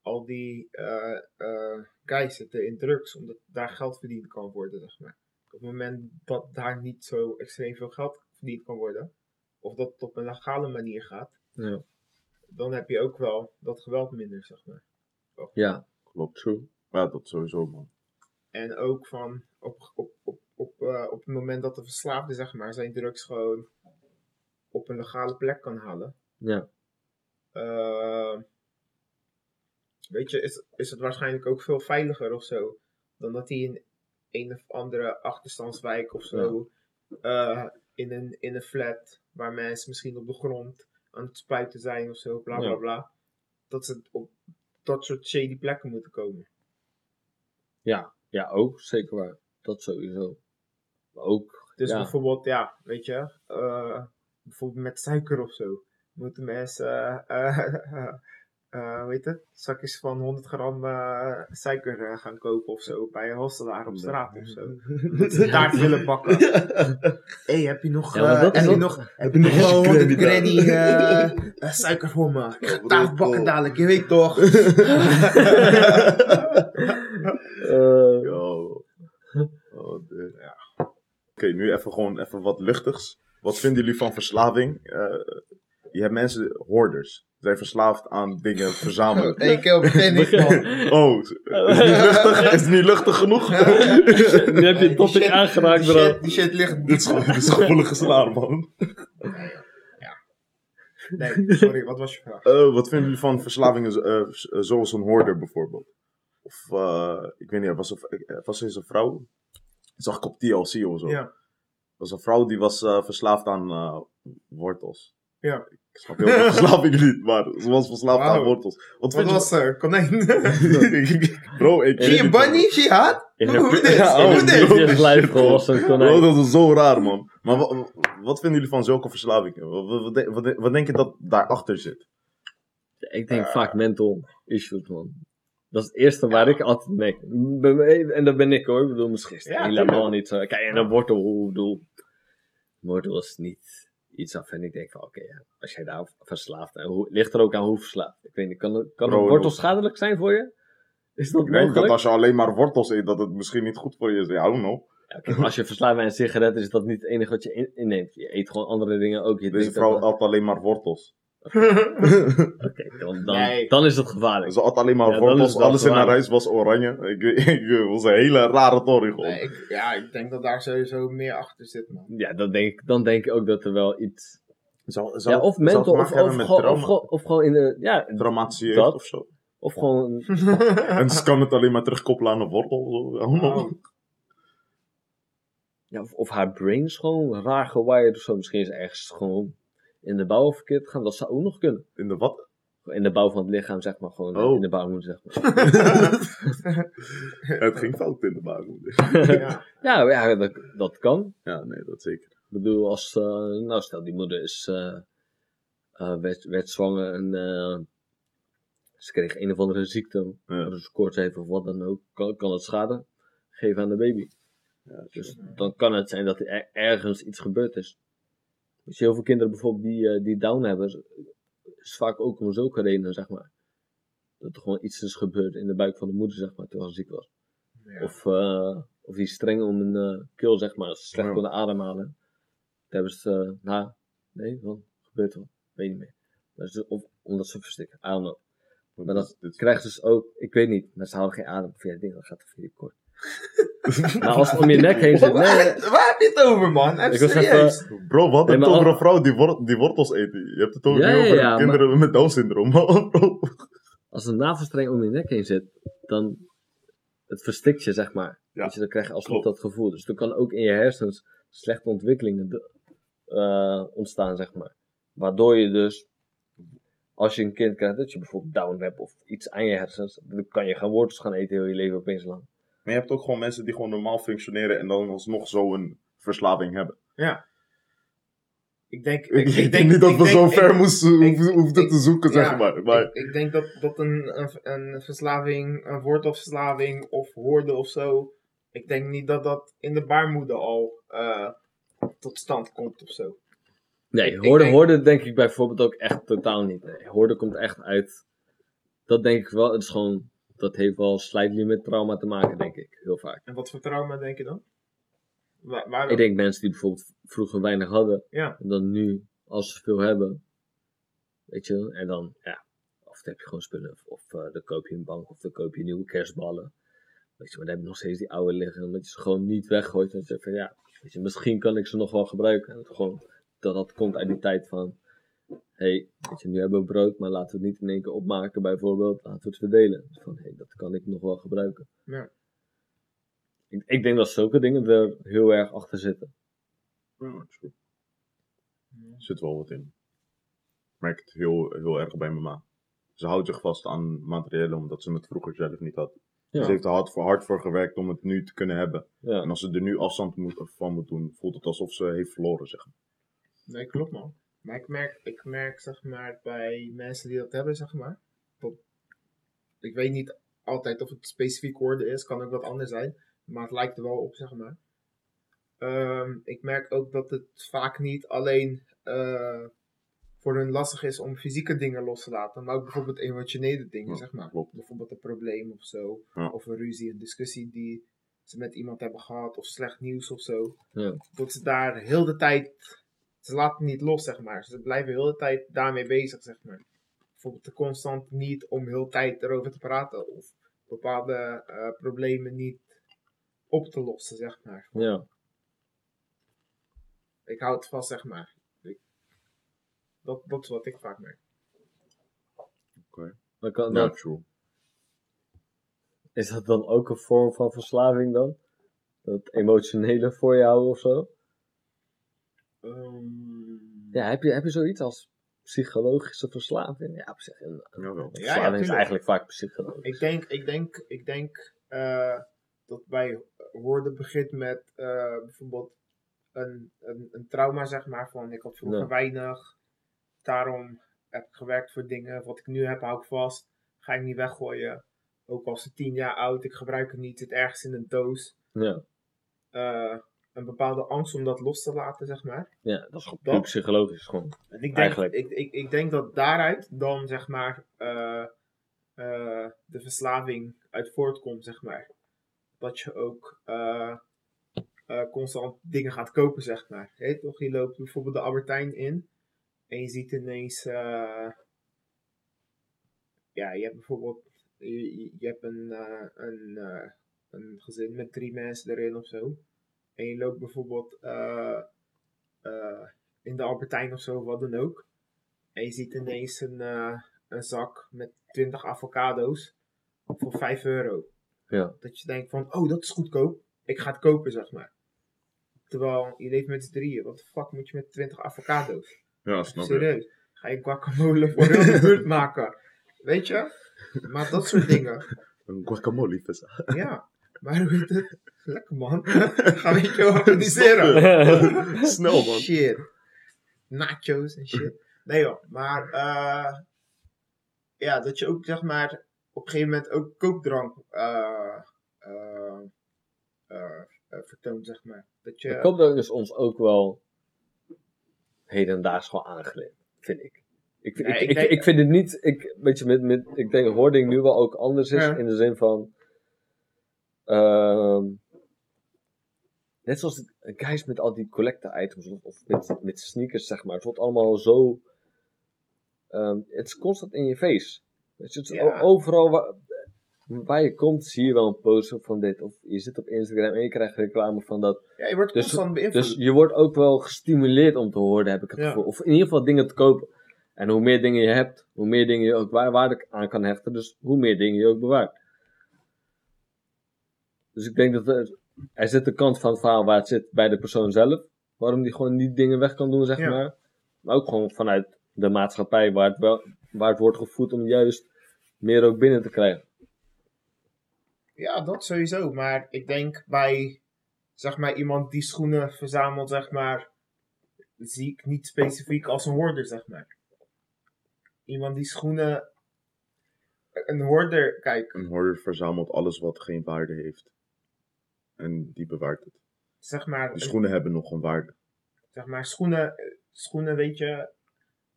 Al die eh, eh, guys zitten in drugs, omdat daar geld verdiend kan worden, zeg maar. Op het moment dat daar niet zo extreem veel geld verdiend kan worden, of dat het op een legale manier gaat, Ja. dan heb je ook wel dat geweld minder, zeg maar. Ja. Klopt. True. Ja, dat sowieso, man. En ook van op, op, op, op, eh, op het moment dat de verslaafde zeg maar, zijn drugs gewoon op een legale plek kan halen. Ja. eh, weet je, is, is het waarschijnlijk ook veel veiliger of zo. Dan dat hij in een of andere achterstandswijk of zo. eh, in, een, in een flat waar mensen misschien op de grond aan het spuiten zijn of zo, bla bla Ja. bla. Dat ze op dat soort shady plekken moeten komen. Ja. Ja, ook. Zeker waar. Dat sowieso. Ook. Dus ja. bijvoorbeeld, ja, weet je, eh, bijvoorbeeld met suiker of zo. Moeten mensen, eh eh, eh, het, zakjes van 100 gram suiker gaan kopen of zo bij een hostelaar op straat of zo. Dat ze taart willen bakken. Hé, hey, heb je nog, heb, je nog, heb je nog wel 100 granny suiker voor me? Ik ga taart bakken dadelijk, je weet toch? Eh, Yo. Oh, dude. Ja. Oké, nu even gewoon even wat luchtigs. Wat vinden jullie van verslaving? Eh, je hebt mensen, hoorders. Ze zijn verslaafd aan dingen verzamelen. Eén keer begin ik man. Oh, is het niet luchtig? Is het niet luchtig genoeg? nu heb je het topic aangeraakt, die bro. shit, die shit ligt dit, is, dit is gevoelig geslagen, man. Nee, sorry, wat was je vraag? Eh, wat vinden jullie van verslavingen eh, zoals een hoorder bijvoorbeeld? Of, eh, ik weet niet, er was, er was eens een vrouw, zag ik op TLC of zo. Ja, Er was een vrouw die was eh, verslaafd aan eh, wortels. Ja. Ik snap heel veel verslaving niet, maar ze was verslaafd aan wortels. Wat Wat vind je... was er? Konijn. Bro, ik Zie Zie je niet, bunny? Jihad? In Hoe dit? Hoe oh, dit? bro. was een Bro, konijn. dat is zo raar, man. Maar wa- wa- wat vinden jullie van zulke verslavingen? Wat, wat, wat, denk- wat, denk- wat denk je dat daarachter zit? Ik denk vaak mental issues, man. Dat is het eerste waar ik altijd mee. bij mij- En dat ben ik hoor. Ik bedoel, misschien is het Ja, helemaal niet zo. Kijk, en een wortel, hoe- bedoel. Wortel is niet iets af. En ik denk van, oké, ja, als jij daar verslaafd bent, hoe, ligt er ook aan hoe verslaafd. Ik weet niet, kan, een- kan een wortel schadelijk zijn voor je? Is dat Ik denk dat als je alleen maar wortels eet, dat het misschien niet goed voor je is. Ja, know. Ja, kijk, als je verslaafd bent aan sigaretten, is dat niet het enige wat je in- inneemt. Je eet gewoon andere dingen ook. Je Deze vrouw at alleen maar wortels. Oké, dan, dan, Nee. dan is het gevaarlijk. Ze at alleen maar Ja, wortels. Alles in haar huis was oranje. Ik, ik, was een hele rare tory gewoon. Nee, ik, ja, ik denk dat daar sowieso meer achter zit, man. Ja, dan denk, ik- dan denk ik ook dat er wel iets Zou, ja, of mental, of, of, met gewoon, trauma, of, gewoon, of gewoon in de, ja, traumatische jeugd Dat. of zo. of gewoon, En ze kan het alleen maar terugkoppelen aan een wortel. Zo. Ja, of, of haar brain is gewoon raar gewired of zo. Misschien is ergens gewoon in de bouw verkeerd gegaan. Dat zou ook nog kunnen. In de wat? In de bouw van het lichaam, zeg maar, gewoon Oh. in de baarmoeder, zeg maar. het ging fout in de baarmoeder. ja. ja, ja dat, dat kan. Ja, nee, dat zeker. Ik bedoel, als, eh, nou stel die moeder is, eh, eh, werd, werd zwanger en eh, ze kreeg een of andere ziekte, Ja. dus koorts heeft of wat dan ook, kan, kan het schade geven aan de baby. Ja, Dus dan kan het zijn dat er- ergens iets gebeurd is. Dus heel veel kinderen bijvoorbeeld die, eh, die down hebben, is- vaak ook om zulke redenen, zeg maar. Dat er gewoon iets is gebeurd in de buik van de moeder, zeg maar, terwijl ze ziek was. Ja. Of, eh, of die streng om een eh keel, zeg maar, als ze slecht Ja. konden ademhalen. Dat hebben ze, eh, nou, nee, wat gebeurt er? Weet niet meer. Maar ze, of omdat ze verstikken, I don't know. Maar dat dit- krijgt dus ook, ik weet niet, maar ze houden geen adem via het ding, dan gaat het via kort. Maar als het om je nek heen zit, nee, waar, nee, waar heb je het over, man? Even Ik was even- Bro, wat Nee, een vrouw die, wor- die wortels eet. Je hebt het over, Ja, over ja, kinderen met Down syndroom. Bro. als een navelstreng om je nek heen zit, dan het verstikt je, zeg maar. Ja, Dus dan krijg je alsnog dat gevoel. Dus er kan ook in je hersens slechte ontwikkelingen de- eh, ontstaan, zeg maar. Waardoor je dus, als je een kind krijgt, dat je bijvoorbeeld down hebt of iets aan je hersens, dan kan je gaan wortels gaan eten heel je leven opeens lang. Maar je hebt ook gewoon mensen die gewoon normaal functioneren en dan alsnog zo een verslaving hebben. Ja. Ik denk, Ik, ik denk niet dat ik we denk- zo ik- ver moesten ik- hoefden- te zoeken, zeg ja, maar. maar Ik, ik denk dat, dat een, een, een verslaving, een wortelverslaving of hoorde of zo, ik denk niet dat dat in de baarmoeder al eh, tot stand komt of zo. Nee, hoorde, denk- hoorde denk ik bijvoorbeeld ook echt totaal niet. Nee, hoorde komt echt uit, dat denk ik wel, het is gewoon, dat heeft wel slightly met trauma te maken, denk ik, heel vaak. En wat voor trauma denk je dan? Waar, waar- Ik denk mensen die bijvoorbeeld vroeger weinig hadden, Ja. en dan nu, als ze veel hebben, weet je, en dan, ja, of dan heb je gewoon spullen, of, of eh, dan koop je een bank, of dan koop je nieuwe kerstballen. Weet je, maar dan heb je nog steeds die oude liggen, omdat je ze gewoon niet weggooit. En je zegt van, ja, weet je, misschien kan ik ze nog wel gebruiken. En het gewoon, dat, dat komt uit die tijd van, hey, weet je, nu hebben we brood, maar laten we het niet in één keer opmaken, bijvoorbeeld, laten we het verdelen. Dus van, hey, dat kan ik nog wel gebruiken. Ja. Ik, ik denk dat zulke dingen er heel erg achter zitten. Ja. Er zit wel wat in. Ik merk het heel, heel erg bij mijn ma. Ze houdt zich vast aan materiële omdat ze het vroeger zelf niet had. Ja. Ze heeft er hard voor, hard voor gewerkt om het nu te kunnen hebben. Ja. En als ze er nu afstand moet, van moet doen, voelt het alsof ze heeft verloren, zeg maar. Nee, klopt man. Maar ik merk, ik merk zeg maar bij mensen die dat hebben, zeg maar. Dat, ik weet niet altijd of het specifiek woorden is, kan ook wat anders zijn. Maar het lijkt er wel op, zeg maar. Ehm, ik merk ook dat het vaak niet alleen eh, voor hun lastig is om fysieke dingen los te laten, maar ook bijvoorbeeld emotionele dingen, Ja, zeg maar. klopt. Bijvoorbeeld een probleem of zo, Ja. of een ruzie, een discussie die ze met iemand hebben gehad, of slecht nieuws of zo. Ja. Dat ze daar heel de tijd, ze laten het niet los, zeg maar. Ze blijven heel de tijd daarmee bezig, zeg maar. Bijvoorbeeld de constant niet om heel de tijd erover te praten, of bepaalde eh, problemen niet op te lossen, zeg maar. Ja. Ik hou het vast, zeg maar. Ik- dat, dat is wat ik vaak merk. Kan, Ja, dat, true. is dat dan ook een vorm van verslaving dan? Dat emotionele voor je houden of zo? Ehm, Ja, heb je, heb je zoiets als psychologische verslaving? Ja, op zich. Een, een verslaving is eigenlijk vaak psychologisch. Ik denk, ik denk, ik denk eh, dat bij woorden begint met eh, bijvoorbeeld een, een, een trauma, zeg maar, van ik had vroeger weinig, daarom heb ik gewerkt voor dingen, wat ik nu heb hou ik vast, ga ik niet weggooien. Ook al is het tien jaar oud, ik gebruik het niet, het zit ergens in een doos. Ja, Eh, een bepaalde angst om dat los te laten, zeg maar. ja, dat is gewoon Dat- psychologisch. Gewoon. En ik denk, Eigenlijk. ik, ik, ik denk dat daaruit dan zeg maar eh, eh, de verslaving uit voortkomt, zeg maar. Dat je ook eh, constant dingen gaat kopen, zeg maar. Je toch? Je loopt bijvoorbeeld de Albertijn in en je ziet ineens, ja, je hebt bijvoorbeeld, je, je- hebt een, een, een gezin met drie mensen erin of zo. En je loopt bijvoorbeeld eh, eh, in de Albertijn of zo, wat dan ook. En je ziet ineens een, eh, een zak met 20 avocado's voor 5 euro. Ja. Dat je denkt van, oh, dat is goedkoop. Ik ga het kopen, zeg maar. Terwijl je leeft met z'n drieën. Wat de fuck moet je met 20 avocado's? Ja, snap. Serieus. Ga je guacamole voor heel de buurt maken? Weet je? Maar dat soort dingen. Een guacamole vis. Ja. Maar heet het? Lekker man. Ga weet je wel organiseren. Snel man. Shit. Nachos en shit. Nee joh, maar eh, ja, dat je ook zeg maar op een gegeven moment ook koopdrank eh, eh, vertoont, zeg maar. Dat je, De koopdrank is ons ook wel hedendaags gewoon aangeleerd, vind ik. Ik, Nee, ik, ik ik, denk- ik vind het niet, ik, weet je, met, met, ik denk dat hoording nu wel ook anders is, Ja. in de zin van, ehm, net zoals de guys met al die collector items, of, of met, met sneakers, zeg maar, het wordt allemaal zo, ehm, het is constant in je face. Je, het Ja. overal waar, waar je komt, zie je wel een poster van dit, of je zit op Instagram en je krijgt reclame van dat, ja, je wordt dus- constant beïnvloed. dus je wordt ook wel gestimuleerd om te horen, heb ik het Ja. gevoel. Of in ieder geval dingen te kopen. En hoe meer dingen je hebt, hoe meer dingen je ook waar- waarde aan kan hechten. Dus hoe meer dingen je ook bewaart. Dus ik denk dat er, er zit de kant van het verhaal waar het zit bij de persoon zelf. Waarom die gewoon die dingen weg kan doen, zeg Ja. maar. Maar ook gewoon vanuit de maatschappij waar het, wel, waar het wordt gevoed om juist meer ook binnen te krijgen. Ja, dat sowieso. Maar ik denk bij, zeg maar, iemand die schoenen verzamelt, zeg maar, zie ik niet specifiek als een hoorder, zeg maar. Iemand die schoenen, een hoorder, kijk, Een hoorder verzamelt alles wat geen waarde heeft. En die bewaart het. zeg maar, Die schoenen hebben nog een waarde. zeg maar, schoenen, schoenen, weet je,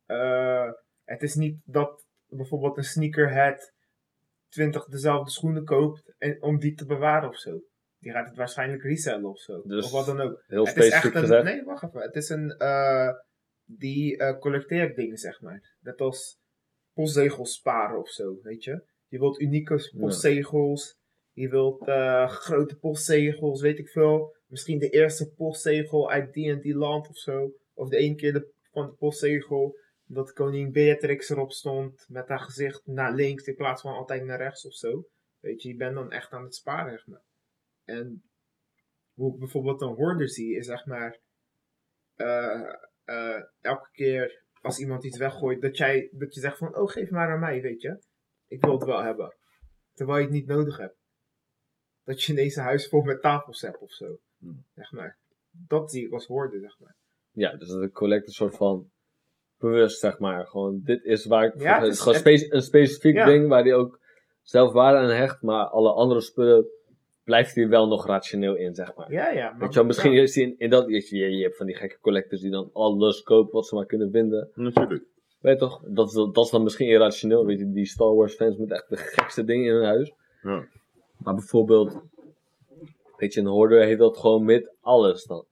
eh, het is niet dat bijvoorbeeld een sneakerhead 20 dezelfde schoenen koopt en, om die te bewaren of zo. Die gaat het waarschijnlijk resellen of zo. Dus of wat dan ook. Heel het is specifiek echt een, gezegd. nee, wacht even. Het is een, eh, die eh, collecteert dingen, zeg maar. Net als postzegels sparen of zo, weet je. Je wilt unieke postzegels. Je wilt eh, grote postzegels, weet ik veel. Misschien de eerste postzegel uit die en die land of zo. Of de ene keer de, van de postzegel dat koningin Beatrix erop stond met haar gezicht naar links in plaats van altijd naar rechts of zo. Weet je, je bent dan echt aan het sparen. En hoe ik bijvoorbeeld een hoorder zie, is zeg maar, eh, eh, elke keer als iemand iets weggooit, dat, jij, dat je zegt van, oh geef maar aan mij, weet je. Ik wil het wel hebben. Terwijl je het niet nodig hebt. Dat je ineens een huis vol met tafels hebt of zo. Hmm. Zeg maar. Dat zie ik als hoorder, zeg maar. Ja, dus dat de collect een soort van bewust, zeg maar. Gewoon, dit is waar ik... Ja, het is- gewoon spe- een specifiek Ja. ding waar hij ook zelf waarde aan hecht, maar alle andere spullen blijft hij wel nog rationeel in, zeg maar. Ja, ja. Maar, Weet je wel, misschien ja. is hij in, in dat... Je, je je hebt van die gekke collectors die dan alles kopen wat ze maar kunnen vinden. Natuurlijk. Weet je toch? Dat, is- dat is dan misschien irrationeel, weet je. Die Star Wars fans met echt de gekste dingen in hun huis. Ja. Maar bijvoorbeeld, weet je, een hoorder heeft dat gewoon met alles dan.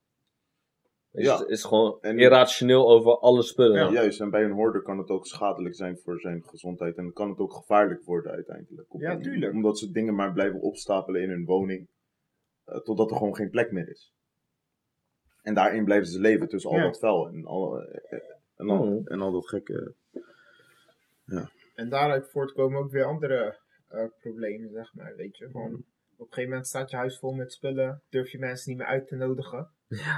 Ja. Het is gewoon En- irrationeel over alle spullen. Ja, juist. En bij een hoorder kan het ook schadelijk zijn voor zijn gezondheid. En kan het ook gevaarlijk worden uiteindelijk. Op- Ja, tuurlijk. Omdat ze dingen maar blijven opstapelen in hun woning. eh, totdat er gewoon geen plek meer is. En daarin blijven ze leven tussen al Ja. dat vuil en al, eh, eh, en al, en al dat gekke. En daaruit voortkomen ook weer andere eh, problemen, zeg maar, weet je. Van, op een gegeven moment staat je huis vol met spullen, durf je mensen niet meer uit te nodigen.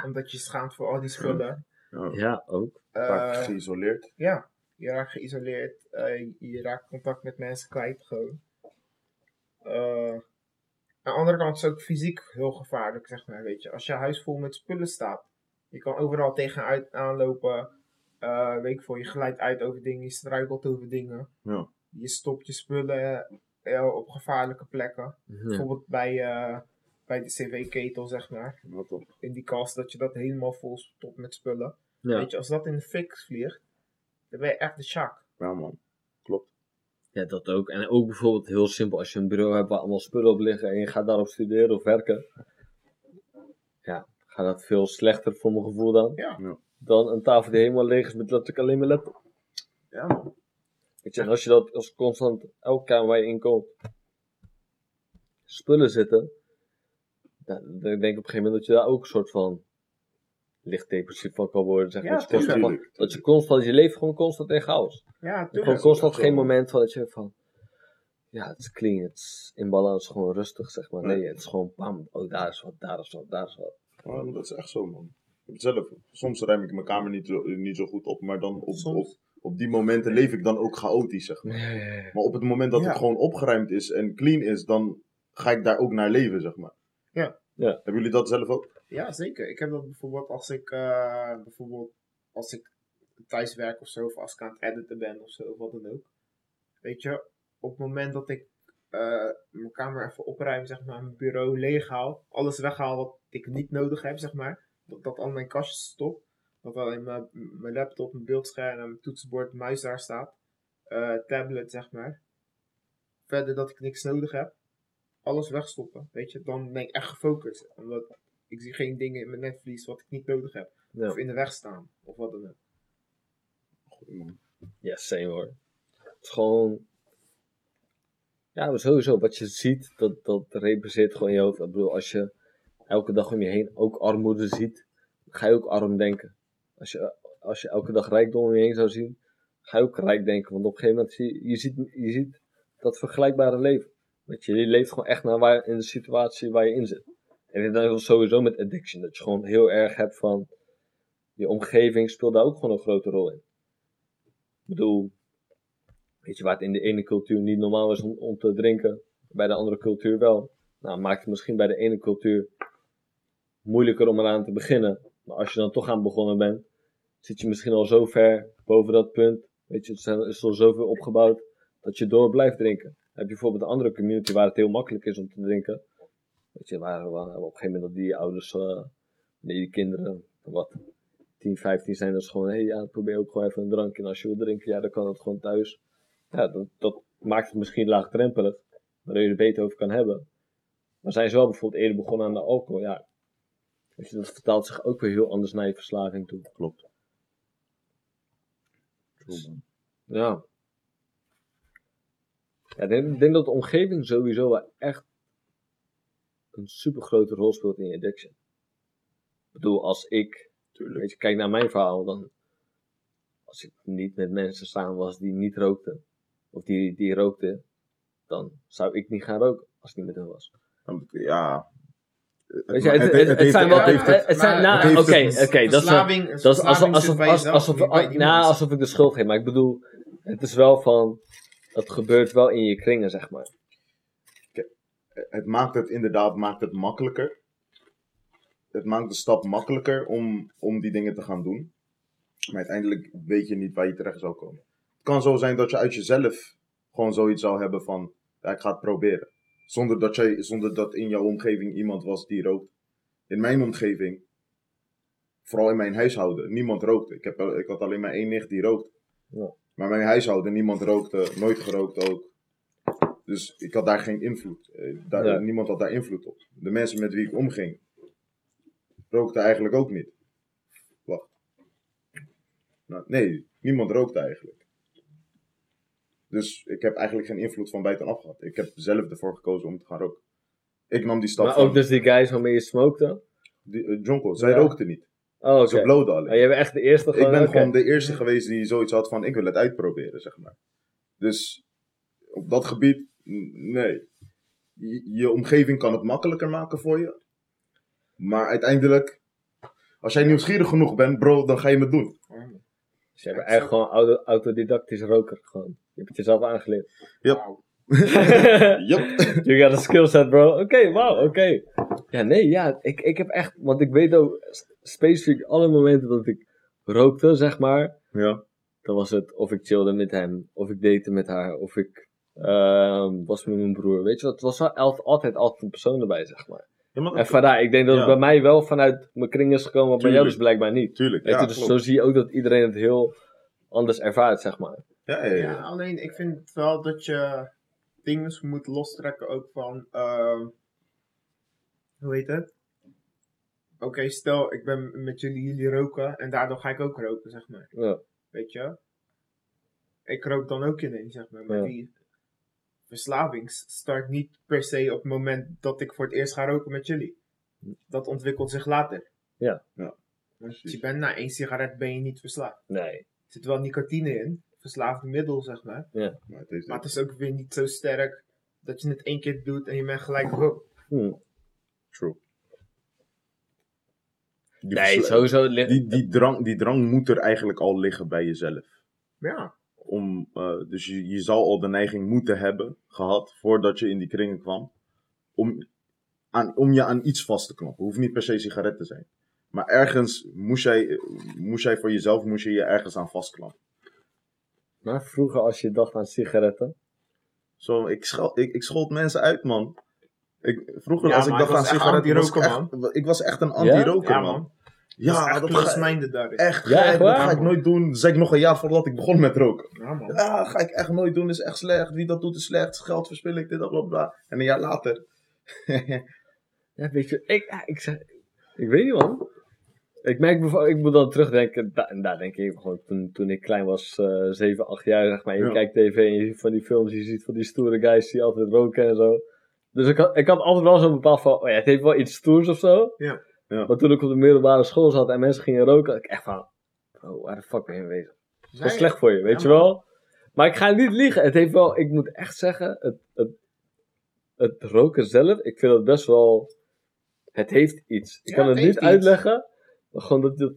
Omdat je je schaamt voor al die spullen. Ja, Ja, ook. vaak Eh, geïsoleerd. ja, Je raakt geïsoleerd. eh, je raakt contact met mensen kwijt gewoon. Eh, aan de andere kant is het ook fysiek heel gevaarlijk, zeg maar, weet je. Als je huis vol met spullen staat. Je kan overal tegenaan aanlopen. eh weet ik veel, je glijdt uit over dingen, je struikelt over dingen. Ja. Je stopt je spullen eh, op gevaarlijke plekken. Ja. Bijvoorbeeld bij, eh, bij de cv-ketel, zeg maar. Wat op. In die kast, dat je dat helemaal vol stopt met spullen. Ja. Weet je, als dat in de fik vliegt, dan ben je echt de shock. Ja, man. Klopt. ja, dat ook. En ook bijvoorbeeld heel simpel, als je een bureau hebt waar allemaal spullen op liggen en je gaat daarop studeren of werken. Ja, gaat dat veel slechter voor mijn gevoel dan. Ja. Ja. Dan een tafel die helemaal leeg is met letterlijk alleen maar laptop. Ja, man. Weet je, en als je dat als constant, elke kamer waar je in komt, spullen zitten, dan, dan denk ik op een gegeven moment dat je daar ook een soort van licht depressief van kan worden. Zeg maar. Ja, dat, je constant, tuurlijk. van- dat je constant, je leeft gewoon constant in chaos. Ja, Gewoon tuurlijk. constant geen moment van dat je van, ja, het is clean, het is in balans, gewoon rustig, zeg maar. Nee, het is gewoon bam, oh daar is wat, daar is wat, daar is wat. Ja, maar dat is echt zo, man. Ik heb het zelf. Soms ruim ik mijn kamer niet zo, niet zo goed op, maar dan op, op. op die momenten leef ik dan ook chaotisch, zeg maar. Maar op het moment dat Ja. het gewoon opgeruimd is en clean is, dan ga ik daar ook naar leven, zeg maar. Ja. Ja. Hebben jullie dat zelf ook? Ja, zeker. Ik heb dat bijvoorbeeld als ik, eh, bijvoorbeeld als ik thuis werk of zo, of als ik aan het editen ben of zo, of wat dan ook. Weet je, op het moment dat ik eh, mijn kamer even opruim, zeg maar, mijn bureau leeg haal, alles weghaal wat ik niet nodig heb, zeg maar, dat dat al mijn kastjes stop, dat alleen mijn, mijn laptop, mijn beeldscherm en mijn toetsenbord, mijn muis daar staat, eh, tablet, zeg maar. Verder dat ik niks nodig heb, alles wegstoppen, weet je, dan ben ik echt gefocust. Omdat ik zie geen dingen in mijn netvlies wat ik niet nodig heb. Ja, Of in de weg staan. Of wat dan ook. Goed, man. ja same hoor. Het is gewoon, ja, maar sowieso, wat je ziet, dat, dat representeert gewoon in je hoofd. Ik bedoel, als je elke dag om je heen ook armoede ziet, ga je ook arm denken. Als je, als je elke dag rijkdom om je heen zou zien, ga je ook rijk denken. Want op een gegeven moment zie je, ziet, je ziet dat vergelijkbare leven. Weet je, leeft gewoon echt naar waar, in de situatie waar je in zit. En dat sowieso met addiction, dat je gewoon heel erg hebt van, je omgeving speelt daar ook gewoon een grote rol in. Ik bedoel, weet je, waar het in de ene cultuur niet normaal is om, om te drinken, bij de andere cultuur wel. Nou, maakt het misschien bij de ene cultuur moeilijker om eraan te beginnen. Maar als je dan toch aan begonnen bent, zit je misschien al zo ver boven dat punt. Weet je, er is al zoveel opgebouwd dat je door blijft drinken. Heb je bijvoorbeeld een andere community waar het heel makkelijk is om te drinken. Weet je, waar, waar op een gegeven moment die ouders, eh, die kinderen, wat, 10, 15 zijn, dat is gewoon, hé, hey, ja, probeer ook gewoon even een drankje. En als je wil drinken, ja, dan kan dat gewoon thuis. Ja, dat, dat maakt het misschien laagdrempelig, waardoor je er beter over kan hebben. Maar zijn ze wel bijvoorbeeld eerder begonnen aan de alcohol, ja. Je, dat vertaalt zich ook weer heel anders naar je verslaving toe. Klopt. Man. Ja. ja ik, denk, ik denk dat de omgeving sowieso wel echt een super grote rol speelt in je addiction. Ik bedoel, als ik, Tuurlijk. weet je, kijk naar mijn verhaal, dan als ik niet met mensen samen was die niet rookten, of die, die rookten, dan zou ik niet gaan roken als ik niet met hen was. Ja. Weet je, het, het, het, zijn wel, heeft het, het zijn, maar nou, oké, oké, dat is alsof, nou, alsof ik de schuld geef. Maar ik bedoel, het is wel van, het gebeurt wel in je kringen, zeg maar. het maakt het inderdaad maakt het makkelijker. Het maakt de stap makkelijker om, om die dingen te gaan doen. Maar uiteindelijk weet je niet waar je terecht zou komen. Het kan zo zijn dat je uit jezelf gewoon zoiets zou hebben van, ja, ik ga het proberen. Zonder dat, jij, zonder dat in jouw omgeving iemand was die rookt. In mijn omgeving, vooral in mijn huishouden, niemand rookte. Ik, heb, ik had alleen maar één nicht die rookte. Ja. Maar mijn huishouden, niemand rookte, nooit gerookt ook. Dus ik had daar geen invloed. Eh, Daar, Ja. Niemand had daar invloed op. De mensen met wie ik omging, rookten eigenlijk ook niet. Wacht. Nou, nee, niemand rookte eigenlijk. Dus ik heb eigenlijk geen invloed van buitenaf gehad. Ik heb zelf ervoor gekozen om te gaan roken. Ik nam die stap Maar van ook dus die guys waarmee je smokte. die, Jonko. Zij Ja. rookte niet. Oh, oké. Ze blowden alleen. Maar jij bent echt de eerste Ik ben gewoon de eerste geweest die zoiets had van ik wil het uitproberen, zeg maar. Dus op dat gebied, nee. Je, je omgeving kan het makkelijker maken voor je. Maar uiteindelijk, als jij nieuwsgierig genoeg bent, bro, dan ga je het doen. Bent Ja, echt zo- gewoon auto, autodidactisch roker. Gewoon. Je hebt het jezelf aangeleerd. Yep. Wauw. Yup. you got a skill set, bro. Oké, wauw, oké. Ja, nee, ja. Ik, ik heb echt... Want ik weet ook specifiek alle momenten dat ik rookte, zeg maar. Ja. Dan was het of ik chillde met hem, of ik date met haar, of ik ehm, was met mijn broer. Weet je wat? Het was wel al- altijd, altijd een persoon erbij, zeg maar. Ja maar En vandaar, ik denk dat het bij mij wel vanuit mijn kring is gekomen, maar bij jou dus blijkbaar niet. tuurlijk. Weet Ja, je, dus klopt. zo zie je ook dat iedereen het heel anders ervaart, zeg maar. ja, ja, ja. Ja, alleen ik vind wel dat je dingen moet lostrekken ook van, ehm, hoe heet het? Oké, stel ik ben met jullie, jullie roken en daardoor ga ik ook roken, zeg maar. Ja. Weet je? Ik rook dan ook ineens, zeg maar. Maar Ja. die verslaving start niet per se op het moment dat ik voor het eerst ga roken met jullie. Dat ontwikkelt zich later. Ja. Ja, Want precies. je bent na één sigaret ben je niet verslaafd. Nee. Er zit wel nicotine in, verslaafde middel, zeg maar. Maar het is, Maar het is ook weer niet zo sterk dat je het één keer doet en je bent gelijk hooked. Hm. true. Die, Nee, sowieso. die, die, drang, die drang moet er eigenlijk al liggen bij jezelf. Ja, Om, eh, dus je, je zal al de neiging moeten hebben gehad voordat je in die kringen kwam. Om, aan, om je aan iets vast te klampen. Hoeft niet per se sigaret te zijn. Maar ergens moest jij, moest jij voor jezelf moest je, je ergens aan vastklampen. Maar vroeger, als je dacht aan sigaretten. Zo, ik, schel, ik, ik schold mensen uit, man. Ik, vroeger, Ja, als ik dacht aan sigaretten, was ik, echt, ik was echt een anti-roker, ja man. man. Ja, dat is close-minded daarin. echt, Ja, echt dat ga ik nooit doen. Dat zei ik nog een jaar voordat ik begon met roken. Ja man. Ja, ga ik echt nooit doen, is echt slecht. Wie dat doet is slecht, geld verspil ik, dit, bla, bla. En een jaar later. Ja, weet je, ik, ik, zeg, ik weet niet, man. Ik merk bijvoorbeeld, ik moet dan terugdenken, da, en daar denk ik gewoon, toen, toen ik klein was, eh 7, 8 jaar, zeg maar, je Ja. kijkt tv en je ziet van die films, je ziet van die stoere guys die altijd roken en zo. Dus ik had, ik had altijd wel zo'n bepaald van, oh ja, het heeft wel iets stoers of zo. Ja. Ja. Maar toen ik op de middelbare school zat en mensen gingen roken, had ik echt van, bro, waar de fuck ben je mee bezig? Dat is slecht voor je, weet Ja, je wel? Maar ik ga niet liegen. Het heeft wel, ik moet echt zeggen, het, het, het roken zelf, ik vind het best wel, het heeft iets. Ik Ja, kan het, het niet iets. uitleggen, maar gewoon dat, dat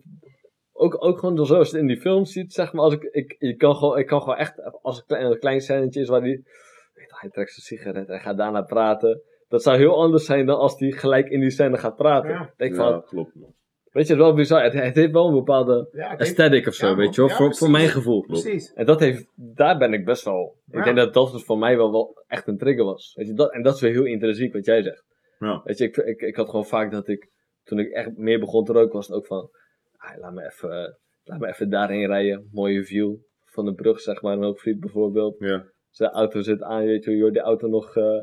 ook, ook gewoon zoals je het in die film ziet, zeg maar, als ik, ik, ik kan gewoon, ik kan gewoon echt, als er een klein scènetje is waar die, hij trekt zijn sigaret en gaat daarna praten. Dat zou heel anders zijn dan als hij gelijk in die scène gaat praten. Ja. Denk van, Ja, klopt, man. weet je, het is wel bizar. Het, het heeft wel een bepaalde Ja, aesthetic of zo, Ja, weet je wel, Ja, voor, voor mijn gevoel. Precies. En dat heeft, daar ben ik best wel. Ik denk dat dat dus voor mij wel, wel echt een trigger was. Weet je, dat, en dat is weer heel intrinsiek wat jij zegt. Ja. Weet je, ik, ik, ik had gewoon vaak dat ik, toen ik echt meer begon te roken, was het ook van, ah, laat, me even, laat me even daarheen rijden. Mooie view van de brug, zeg maar. Een hoogvliet bijvoorbeeld. Ja. Zijn auto zit aan, weet je, je hoort die auto nog, eh,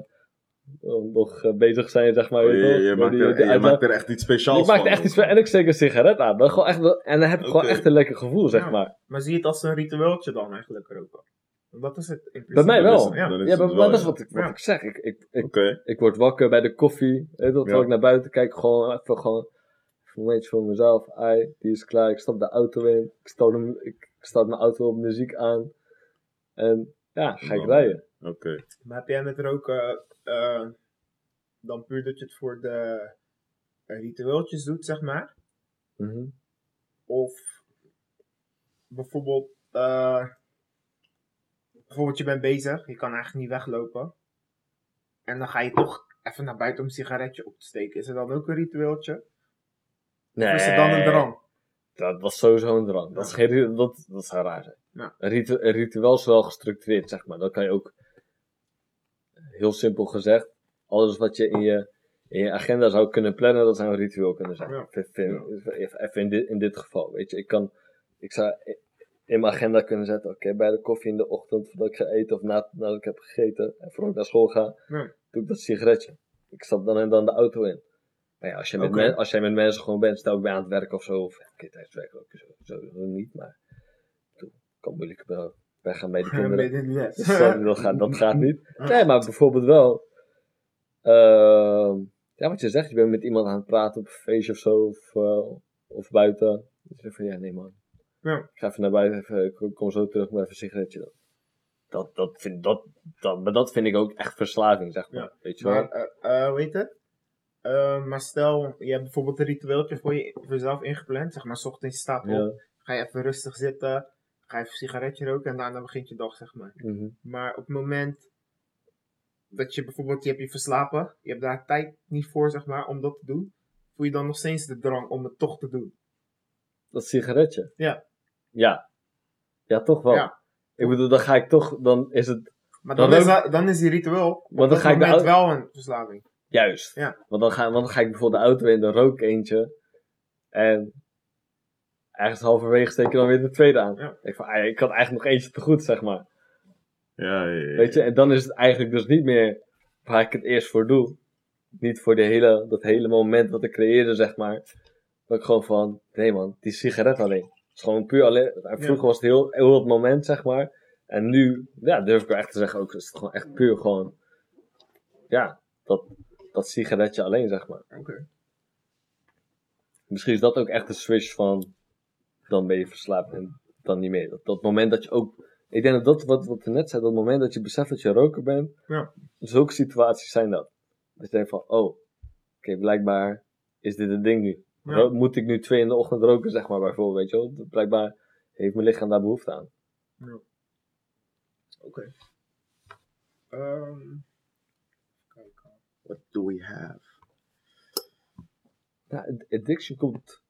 nog eh, bezig zijn, zeg maar. Oh, weet je, je, maakt Die- er, die je uitlaat- maakt er echt iets speciaals ik van. echt iets van, en ik steek een sigaret aan. Dat gewoon echt, en dan heb ik gewoon echt een lekker gevoel, zeg Ja. maar. Maar zie je het als een ritueeltje dan eigenlijk roken? Dat is het. in Bij mij dan wel. het- Ja. dan maar, wel, dat is wat ik, wat Ja. ik zeg. Ik, ik, ik, ik word wakker bij de koffie. Weet je, wat, Ja. terwijl ik naar buiten kijk, gewoon even gewoon een momentje voor mezelf. Ai, die is klaar. Ik stap de auto in. Ik start, hem, ik start mijn auto op muziek aan. En ja, ga ik Dan- rijden. Oké. Maar heb jij met roken eh, dan puur dat je het voor de ritueeltjes doet, zeg maar? Mhm. Of bijvoorbeeld, eh, bijvoorbeeld je bent bezig, je kan eigenlijk niet weglopen. En dan ga je toch even naar buiten om een sigaretje op te steken. Is het dan ook een ritueeltje? Nee, Of is het dan een drang? Dat was sowieso een drang. Dat, is geen, dat, dat zou raar zijn. Ja. Een, ritu- een ritueel is wel gestructureerd, zeg maar. Dat kan je ook, heel simpel gezegd, alles wat je in je, in je agenda zou kunnen plannen, dat zou een ritueel kunnen zijn. Ja. Even, in, dit, in dit geval, weet je. Ik kan, ik zou in mijn agenda kunnen zetten, oké, bij de koffie in de ochtend, voordat ik ga eten of na, nadat ik heb gegeten, en voordat ik naar school ga, Ja. doe ik dat sigaretje. Ik stap dan en dan de auto in. Maar ja, als, je met men- als jij met mensen gewoon bent, stel ik ben aan het werk of zo, of oké, tijdens het werk ook zo, sowieso niet, maar het kan moeilijk wel de kinderen. Midden in de les. Dus dat, gaat, dat gaat niet. Nee, maar bijvoorbeeld wel. ehm, ja, wat je zegt, je bent met iemand aan het praten op een feestje of zo, of, eh, of buiten. Dan zeg je van, ja, nee man. Ja. Ik ga even naar buiten, even, ik kom zo terug, maar even een sigaretje dan. Dat, dat, vind, dat, dat, maar dat vind ik ook echt verslaving, zeg maar. Ja. Weet je wel? Maar, heet het? Eh, maar stel, je hebt bijvoorbeeld een ritueeltje voor, je, voor jezelf ingepland. Zeg maar, 's ochtends je staat op, Ja. ga je even rustig zitten. Ga je even een sigaretje roken en daarna begint je dag, zeg maar. Mhm. Maar op het moment dat je bijvoorbeeld, je hebt je verslapen, je hebt daar tijd niet voor, zeg maar, om dat te doen, voel je dan nog steeds de drang om het toch te doen. Dat sigaretje? Ja. Ja. Ja, toch wel. Ja. Ik bedoel, dan ga ik toch, dan is het Maar Dan dan, is, dat- dan is die ritueel op dan dat ga ik de wel een verslaving. juist. Ja. Want, dan ga, want dan ga ik bijvoorbeeld de auto in, dan rook eentje. En ergens halverwege steek ik dan weer de tweede aan. Ja. Ik, van, ah, ik had eigenlijk nog eentje te goed, zeg maar. Ja, ja, ja. Weet je, en dan is het eigenlijk dus niet meer waar ik het eerst voor doe. Niet voor de hele, dat hele moment wat ik creëerde, zeg maar. Dat ik gewoon van, nee man, die sigaret alleen. Het is gewoon puur alleen. Vroeger was het heel, heel het moment, zeg maar. En nu, ja, durf ik wel echt te zeggen, ook is het gewoon echt puur gewoon, ja, dat, dat sigaretje alleen, zeg maar. Oké. Misschien is dat ook echt de switch van, dan ben je verslaafd en dan niet meer. Dat, dat moment dat je ook, ik denk dat dat wat, wat je net zei, dat moment dat je beseft dat je roker bent, Ja. zulke situaties zijn dat. Dat je denkt van, oh, oké, blijkbaar is dit een ding nu. Ja. Moet ik nu twee in de ochtend roken, zeg maar, bijvoorbeeld, weet je wel. Blijkbaar heeft mijn lichaam daar behoefte aan. Oké. Ehm, kijken. What do we have? Ja, ad- addiction komt,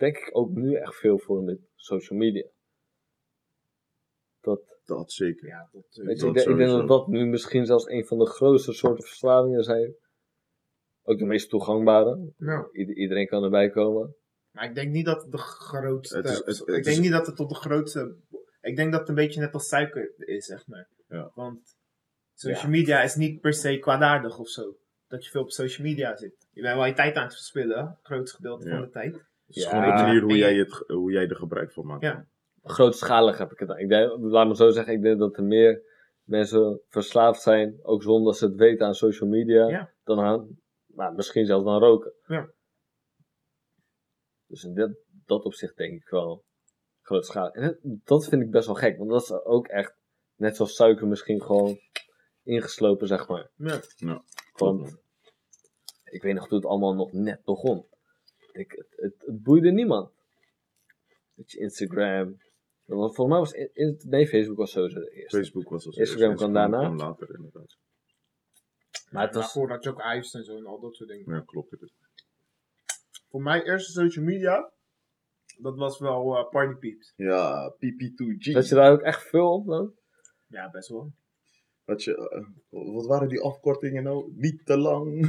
denk ik, ook nu echt veel voor met social media. Dat, Dat zeker. Ja, dat, weet je, dat ik, denk- ik denk sowieso. dat dat nu misschien zelfs een van de grootste soorten verslavingen zijn. Ook de meest toegangbare. ja. Ieder- iedereen kan erbij komen. Maar ik denk niet dat het de grootste. Het is- het- het ik denk is- niet dat het tot de grootste. Ik denk dat het een beetje net als suiker is, zeg maar. Ja. Want social Ja. media is niet per se kwaadaardig of zo. Dat je veel op social media zit. Je bent wel je tijd aan het verspillen, het grootste gedeelte Ja. van de tijd. Het is Ja. gewoon de manier hoe jij, het, hoe jij er gebruik van maakt. Ja. grootschalig heb ik het. Ik denk, laat me zo zeggen, ik denk dat er meer mensen verslaafd zijn, ook zonder dat ze het weten aan social media, Ja. dan aan, nou, misschien zelfs dan roken. Ja. Dus in dat, dat opzicht denk ik wel grootschalig. En dat vind ik best wel gek, want dat is ook echt, net zoals suiker misschien gewoon ingeslopen, zeg maar. Ja. Want ik weet nog toen het allemaal nog net begon. Ik, het, het, het boeide niemand. Weet je, Instagram. Want Volgens mij was in, in- nee, Facebook was sowieso de eerste. Facebook was als Instagram eerste. kwam daarna. kwam later inderdaad. Maar het was, had je ook ice en zo en al dat soort dingen. Ja, klopt. Het Voor mij eerste social media, dat was wel eh Party Peeps. Ja, PP2G. zat je daar ook echt veel op dan? Ja, best wel. Had je, eh, wat waren die afkortingen nou? Niet te lang.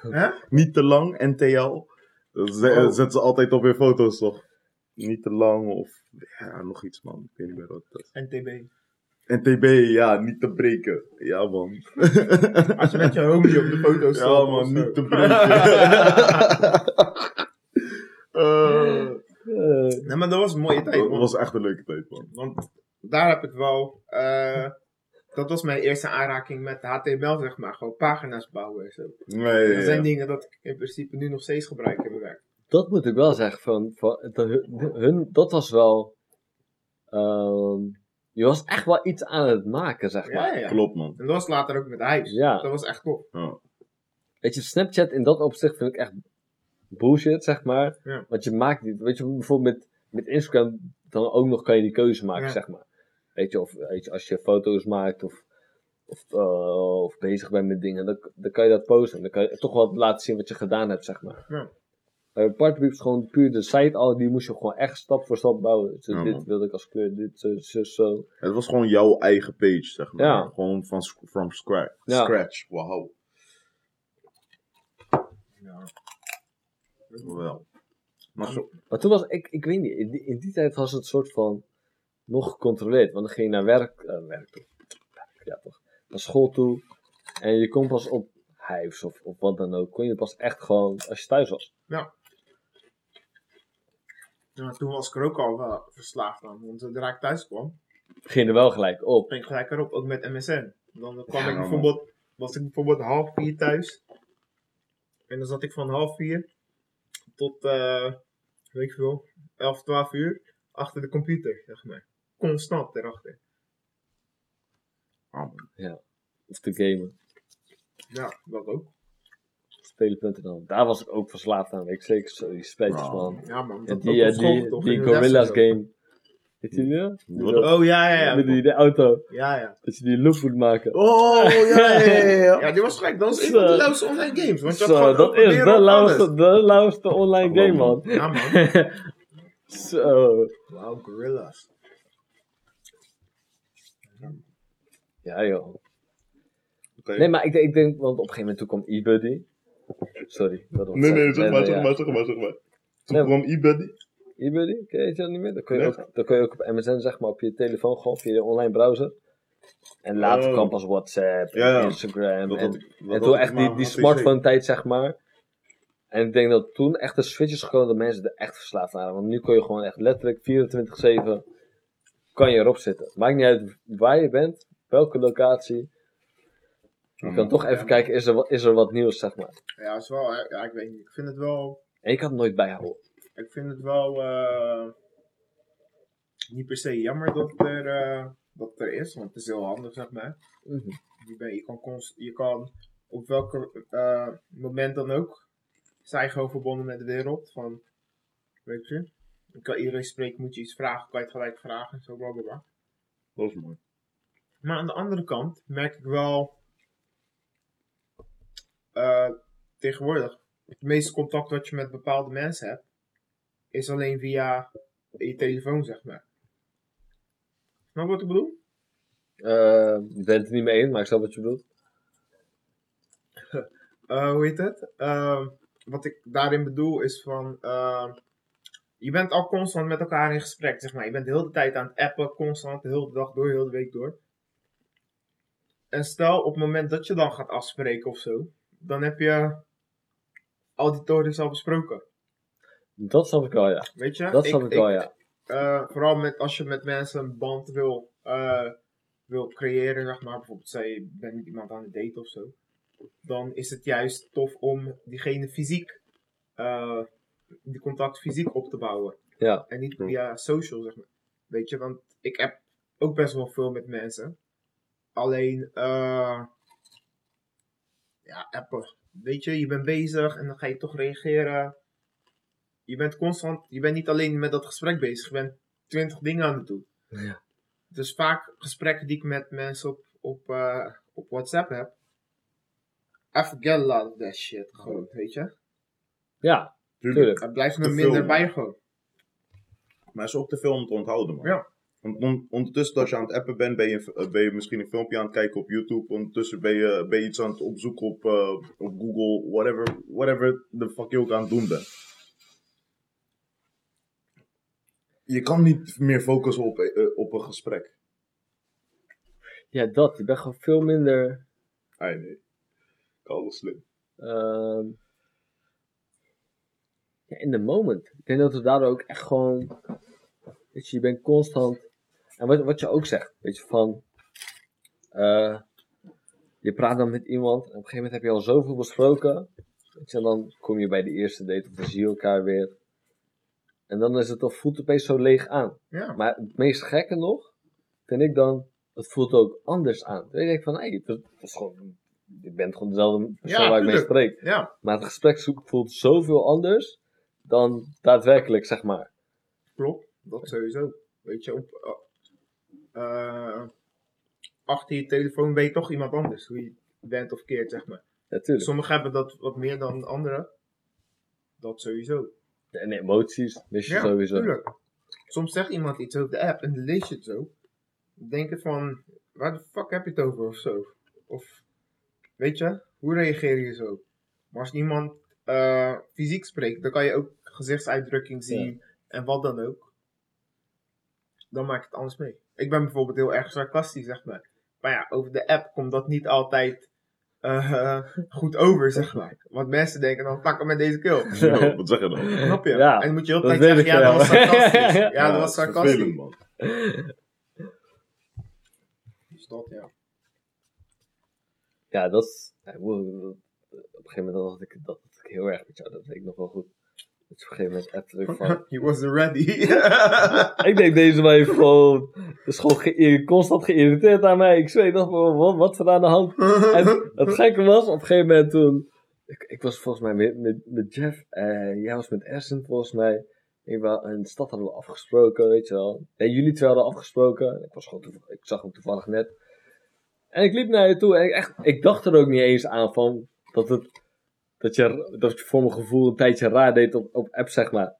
Hè? Niet te lang, NTL. Oh. zetten ze altijd op hun foto's toch? Niet te lang of ja, nog iets man. Ik weet niet meer wat dat is. NTB. NTB, ja, niet te breken. Ja man. Als je met je homie op de foto Ja staat. of man, niet te breken. Eh, Nee, maar dat was een mooie tijd, dat was echt een leuke tijd man. Want daar heb ik wel. eh, dat was mijn eerste aanraking met HTML, zeg maar. Gewoon pagina's bouwen en zo. Nee, Dat zijn ja. dingen dat ik in principe nu nog steeds gebruik in mijn werk. Dat moet ik wel zeggen. Van, van, dat hun, hun- dat was wel. ehm, je was echt wel iets aan het maken, zeg maar. Ja. Klopt man. En dat was later ook met. Ja. Dat was echt tof. Ja. Weet je, Snapchat in dat opzicht vind ik echt bullshit, zeg maar. Ja. Want je maakt niet, weet je, bijvoorbeeld met, met Instagram, dan ook nog kan je die keuze maken, Ja. zeg maar. Weet je, of weet je, als je foto's maakt of, of, eh, of bezig bent met dingen, dan, dan kan je dat posten. Dan kan je toch wel laten zien wat je gedaan hebt, zeg maar. Ja. Partybeep is gewoon puur de site al, die moest je gewoon echt stap voor stap bouwen. Dus Ja, dit man. wilde ik als kleur, dit, zo, zo, zo. Het was gewoon jouw eigen page, zeg maar. Ja. Gewoon van from scratch. Ja. Scratch, wauw. Ja. Wel. Maar zo, Maar toen was ik, ik weet niet, in die, in die tijd was het soort van nog gecontroleerd. Want dan ging je naar werk, eh, werk toe. Ja toch. Naar school toe. En je kon pas op Hives of, of wat dan ook. Kon je pas echt gewoon als je thuis was. Ja, toen was ik er ook al wel verslaafd aan. Want zodra ik thuis kwam, Ging er wel gelijk op. ging ik gelijk erop. Ook met MSN. Dan kwam Ja, ik bijvoorbeeld, was ik bijvoorbeeld half vier thuis. En dan zat ik van half vier tot, eh weet ik veel, 11, 12 uur achter de computer, zeg maar. Constant erachter. ah, man. Of te gamen. Ja, dat ook. Spelen.nl. Daar was ik ook verslaafd aan. Ik zeker. Zo, die spelletjes Ja. man. Ja man, dat die, eh, die, toch, die lessen Gorilla's game. Weet je die? Wat- Oh, ja, ja, Met ja. die de auto. Ja, ja. Dat je die loop moet maken. Oh, ja, ja, ja, ja. Ja, die was gelijk. Dat was een van de lauwste online games. Want je had Zo, gewoon dat is de lauwste, de lauwste online game, man. Ja, man. Zo. Wauw, gorillas. Ja, joh. Nee, maar ik, denk- ik denk, want op een gegeven moment toen kwam eBuddy. Sorry. dat was- Nee, nee, zeg maar, nee, zeg maar, zeg maar, zeg maar. Toen kwam eBuddy. eBuddy, ken je dat niet meer? Dan kun je, Nee. ook, dan kun je ook op MSN, zeg maar, op je telefoon gewoon via de online browser. En later Oh. kwam pas WhatsApp, Ja, ja. Instagram. Dat en, dat en toen echt die, die mijn PC. smartphone tijd, zeg maar. En ik denk dat toen echt de switch is gekomen dat mensen er echt verslaafd waren. Want nu kun je gewoon echt letterlijk 24-7 kan je erop zitten. Maakt niet uit waar je bent, welke locatie. Je kan toch even kijken, is er, wat, is er wat nieuws, zeg maar. Ja, is wel, ja, ik weet niet. Ik vind het wel, En ik had het nooit bijhouden. ik vind het wel, eh, niet per se jammer dat het er, eh, dat er is. Want het is heel handig, zeg maar. Mhm. Je, ben, je, kan const, je kan op welk eh, moment dan ook zijn gewoon verbonden met de wereld. Van, weet je, je kan iedereen spreken, moet je iets vragen, kan je het gelijk vragen, zo bla bla bla. Dat is mooi. Maar aan de andere kant merk ik wel eh, tegenwoordig het meeste contact wat je met bepaalde mensen hebt, is alleen via je telefoon, zeg maar. Snap wat ik bedoel? Eh, ik ben het er niet mee eens, maar ik snap wat je bedoelt. Eh, hoe heet het? Wat ik daarin bedoel is van. je bent al constant met elkaar in gesprek, zeg maar. Je bent de hele tijd aan het appen, constant, de hele dag door, de hele week door. En stel, op het moment dat je dan gaat afspreken of zo, dan heb je al die tories al besproken. Dat snap ik wel, ja. Weet je? Dat snap ik, wel, ja. eh, vooral met, als je met mensen een band wil, eh, wil creëren, zeg maar. Bijvoorbeeld, zei je bent met iemand aan het daten of zo. Dan is het juist tof om diegene fysiek, eh, die contact fysiek op te bouwen. Ja. En niet Klopt. via social, zeg maar. Weet je, want ik heb ook best wel veel met mensen. Alleen, eh ja, appen. Weet je, je bent bezig en dan ga je toch reageren. Je bent constant, je bent niet alleen met dat gesprek bezig, je bent twintig dingen aan het doen. Ja. Dus vaak gesprekken die ik met mensen op, op, eh, op WhatsApp heb. I forget a lot of that shit, gewoon, weet je. Ja, Tuurlijk. Het blijft me Te minder bij gewoon. Maar het is ook te veel om te onthouden, man. Ja. Want on- ondertussen als je aan het appen bent, ben je, eh, ben je misschien een filmpje aan het kijken op YouTube. Ondertussen ben je, ben je iets aan het opzoeken op, eh, op Google, whatever, whatever the fuck je ook aan het doen bent. Je kan niet meer focussen op, eh, op een gesprek. Ja, dat. Je bent gewoon veel minder... Ah, nee. Alles slim. ehm, ja, in de moment. Ik denk dat we daardoor ook echt gewoon... Weet je, je bent constant... En wat, wat je ook zegt, weet je, van... eh, je praat dan met iemand en op een gegeven moment heb je al zoveel besproken. Weet je, en dan kom je bij de eerste date of dan zie je elkaar weer. En dan is het toch, voelt het opeens zo leeg aan. Ja. Maar het meest gekke nog, vind ik dan, het voelt ook anders aan. Dan denk ik van, hé, hey, het is gewoon, je bent gewoon dezelfde persoon Ja, waar ik mee spreek. Ja, Maar het gesprek voelt zoveel anders dan daadwerkelijk, zeg maar. klopt. Dat sowieso. Weet je, op, eh, achter je telefoon ben je toch iemand anders. Hoe je bent of keert, zeg maar. Natuurlijk. Sommigen hebben dat wat meer dan anderen. Dat sowieso. En emoties, mis je Ja, sowieso. tuurlijk. Soms zegt iemand iets over de app en dan lees je het zo. Dan denk je van, waar de fuck heb je het over of zo? Of, weet je, hoe reageer je zo? Maar als iemand eh, fysiek spreekt, dan kan je ook gezichtsuitdrukking zien en wat dan ook. Dan maak ik het anders mee. Ik ben bijvoorbeeld heel erg sarcastisch, zeg maar. Maar ja, over de app komt dat niet altijd eh, goed over, zeg maar. Want mensen denken dan, pak hem met deze kill. Wat zeg je dan? Snap je? Ja, en dan moet je heel dat tijd zeggen, ja, dat was sarcastisch. Ja, Ja, dat was sarcastisch. vervelend, man. Dus dat, ja. Ja, dat is... op een gegeven moment had ik dat had ik heel erg met jou, dat weet ik nog wel goed. Op een gegeven moment appte ik van... He wasn't ready. ik denk deze man heeft gewoon... is gewoon ge- constant geïrriteerd aan mij. Ik zweet nog, wat, wat is er aan de hand? En het gekke was, op een gegeven moment toen... Ik, ik was volgens mij met, met, met Jeff, en jij was met Essen volgens mij. Ik wel, in de stad hadden we afgesproken, weet je wel. Nee, jullie twee hadden afgesproken. Ik, was gewoon ik zag hem toevallig net. En ik liep naar je toe en ik, echt, ik dacht er ook niet eens aan van dat, het, dat, je, dat je voor mijn gevoel een tijdje raar deed op, op app, zeg maar.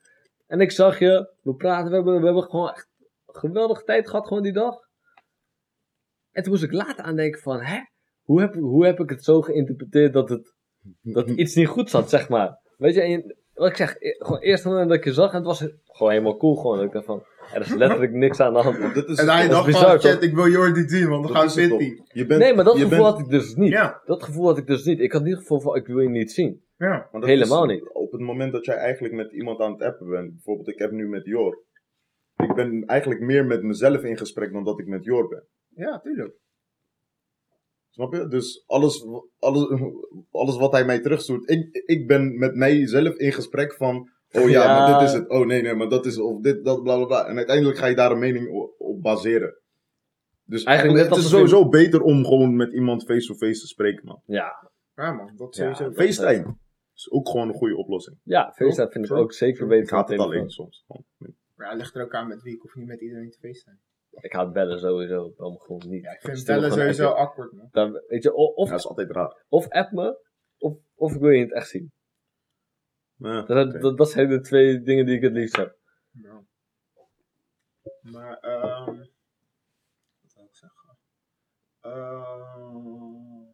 En ik zag je, we praten, we hebben, we hebben gewoon echt een geweldige tijd gehad, gewoon die dag. En toen moest ik later aan denken van, hè? Hoe heb, hoe heb ik het zo geïnterpreteerd dat het dat iets niet goed zat, zeg maar. Weet je, en wat ik zeg, e- gewoon eerst moment dat ik je zag en het was gewoon helemaal cool gewoon. Dat ik dacht van, er is letterlijk niks aan de hand. Dit is En hij dacht van, toch? chat, ik wil Jordi zien, want dan gaan we fit Je bent, Nee, maar dat gevoel bent- had ik dus niet. Ja, Dat gevoel had ik dus niet. Ik had niet het gevoel van, ik wil je niet zien. ja. maar dat helemaal is- niet. Op het moment dat jij eigenlijk met iemand aan het appen bent, bijvoorbeeld ik heb nu met Jor. Ik ben eigenlijk meer met mezelf in gesprek dan dat ik met Jor ben. Ja, tuurlijk. Snap je? Dus alles, alles, alles wat hij mij terugstuurt. Ik, ik ben met mijzelf in gesprek van. Oh ja, Ja. maar dit is het. Oh nee, nee, maar dat is. Of dit, dat, bla bla bla. En uiteindelijk ga je daar een mening op, baseren. Dus Eigenlijk het is sowieso beter om gewoon met iemand face-to-face te spreken, man. Ja, Ja man, dat Ja, sowieso. FaceTime is ook gewoon een goede oplossing. ja FaceTime vind ik ook zeker Ik beter haat dan het alleen soms. Ja, ligt er ook aan met wie. Ik hoef niet met iedereen te facetimen. Ik haat bellen sowieso, wel gewoon niet. Ja, ik vind bellen sowieso appen. awkward man. Dan, weet je, of, Ja, dat is altijd raar. of app me, of, of ik wil je in het echt zien. Ja, Dat, dat, dat zijn de twee dingen die ik het liefst heb. Ja. Maar, ehm wat zou ik zeggen? Ehm,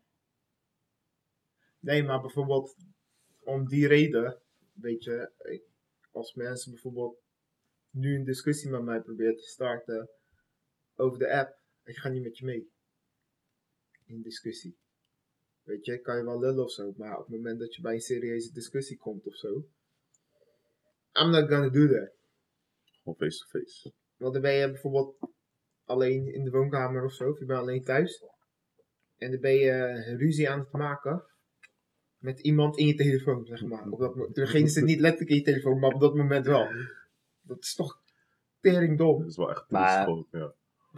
nee, maar bijvoorbeeld om die reden, weet je, als mensen bijvoorbeeld nu een discussie met mij proberen te starten over de app, ik ga niet met je mee. In discussie. Weet je, kan je wel lullen of zo, maar op het moment dat je bij een serieuze discussie komt of zo, I'm not gonna do that. Gewoon face-to-face. Want dan ben je bijvoorbeeld alleen in de woonkamer of zo, of je bent alleen thuis. En dan ben je een ruzie aan het maken met iemand in je telefoon, zeg maar. Op dat, degene zit niet letterlijk in je telefoon, maar op dat moment wel. Dat is toch tering dom. Dat is wel echt Maar- triest gewoon,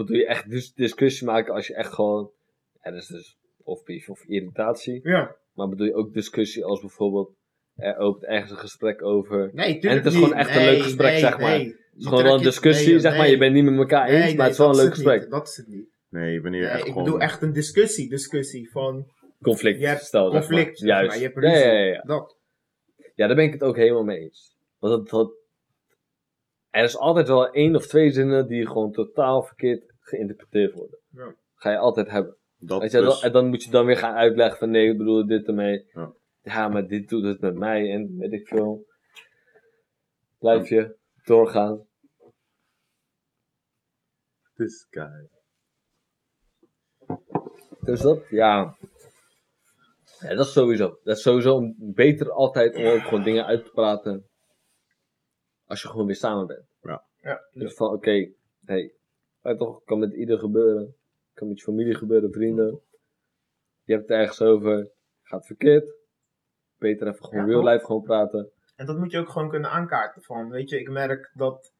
Bedoel je echt dus discussie maken als je echt gewoon. Ja, dat is dus of beef of irritatie. Ja, Maar bedoel je ook discussie als bijvoorbeeld. Er opent ergens een gesprek over. nee, tuurlijk En het is niet. gewoon echt een leuk gesprek, nee, zeg maar. nee. Het is gewoon wel een discussie, nee, zeg maar. nee. Je bent niet met elkaar eens, Nee, maar het is wel een leuk niet. gesprek. Dat is het niet. Nee, wanneer echt ik gewoon... bedoel echt een discussie, discussie van Conflict. je hebt stel, zeg conflict, maar. zeg maar. Juist. je hebt ja, ruzie. ja, ja, ja. Dat. ja, daar ben ik het ook helemaal mee eens. Want dat, dat, er is altijd wel één of twee zinnen die gewoon totaal verkeerd geïnterpreteerd worden. Ja. Ga je altijd hebben. Dat Weet je, dus- dan- en dan moet je dan weer gaan uitleggen van nee, ik bedoel dit ermee. Ja. Ja, maar dit doet het met mij en weet ik veel. Blijf je doorgaan. This guy. Dus dat, ja. Ja, dat is sowieso. Dat is sowieso beter altijd om ook gewoon dingen uit te praten. Als je gewoon weer samen bent. Ja. Dus van, oké, hey, maar toch, kan met ieder gebeuren. Kan met je familie gebeuren, vrienden. Je hebt het ergens over, gaat verkeerd. Beter even gewoon Ja, real life gewoon praten. En dat moet je ook gewoon kunnen aankaarten. Van, weet je, ik merk dat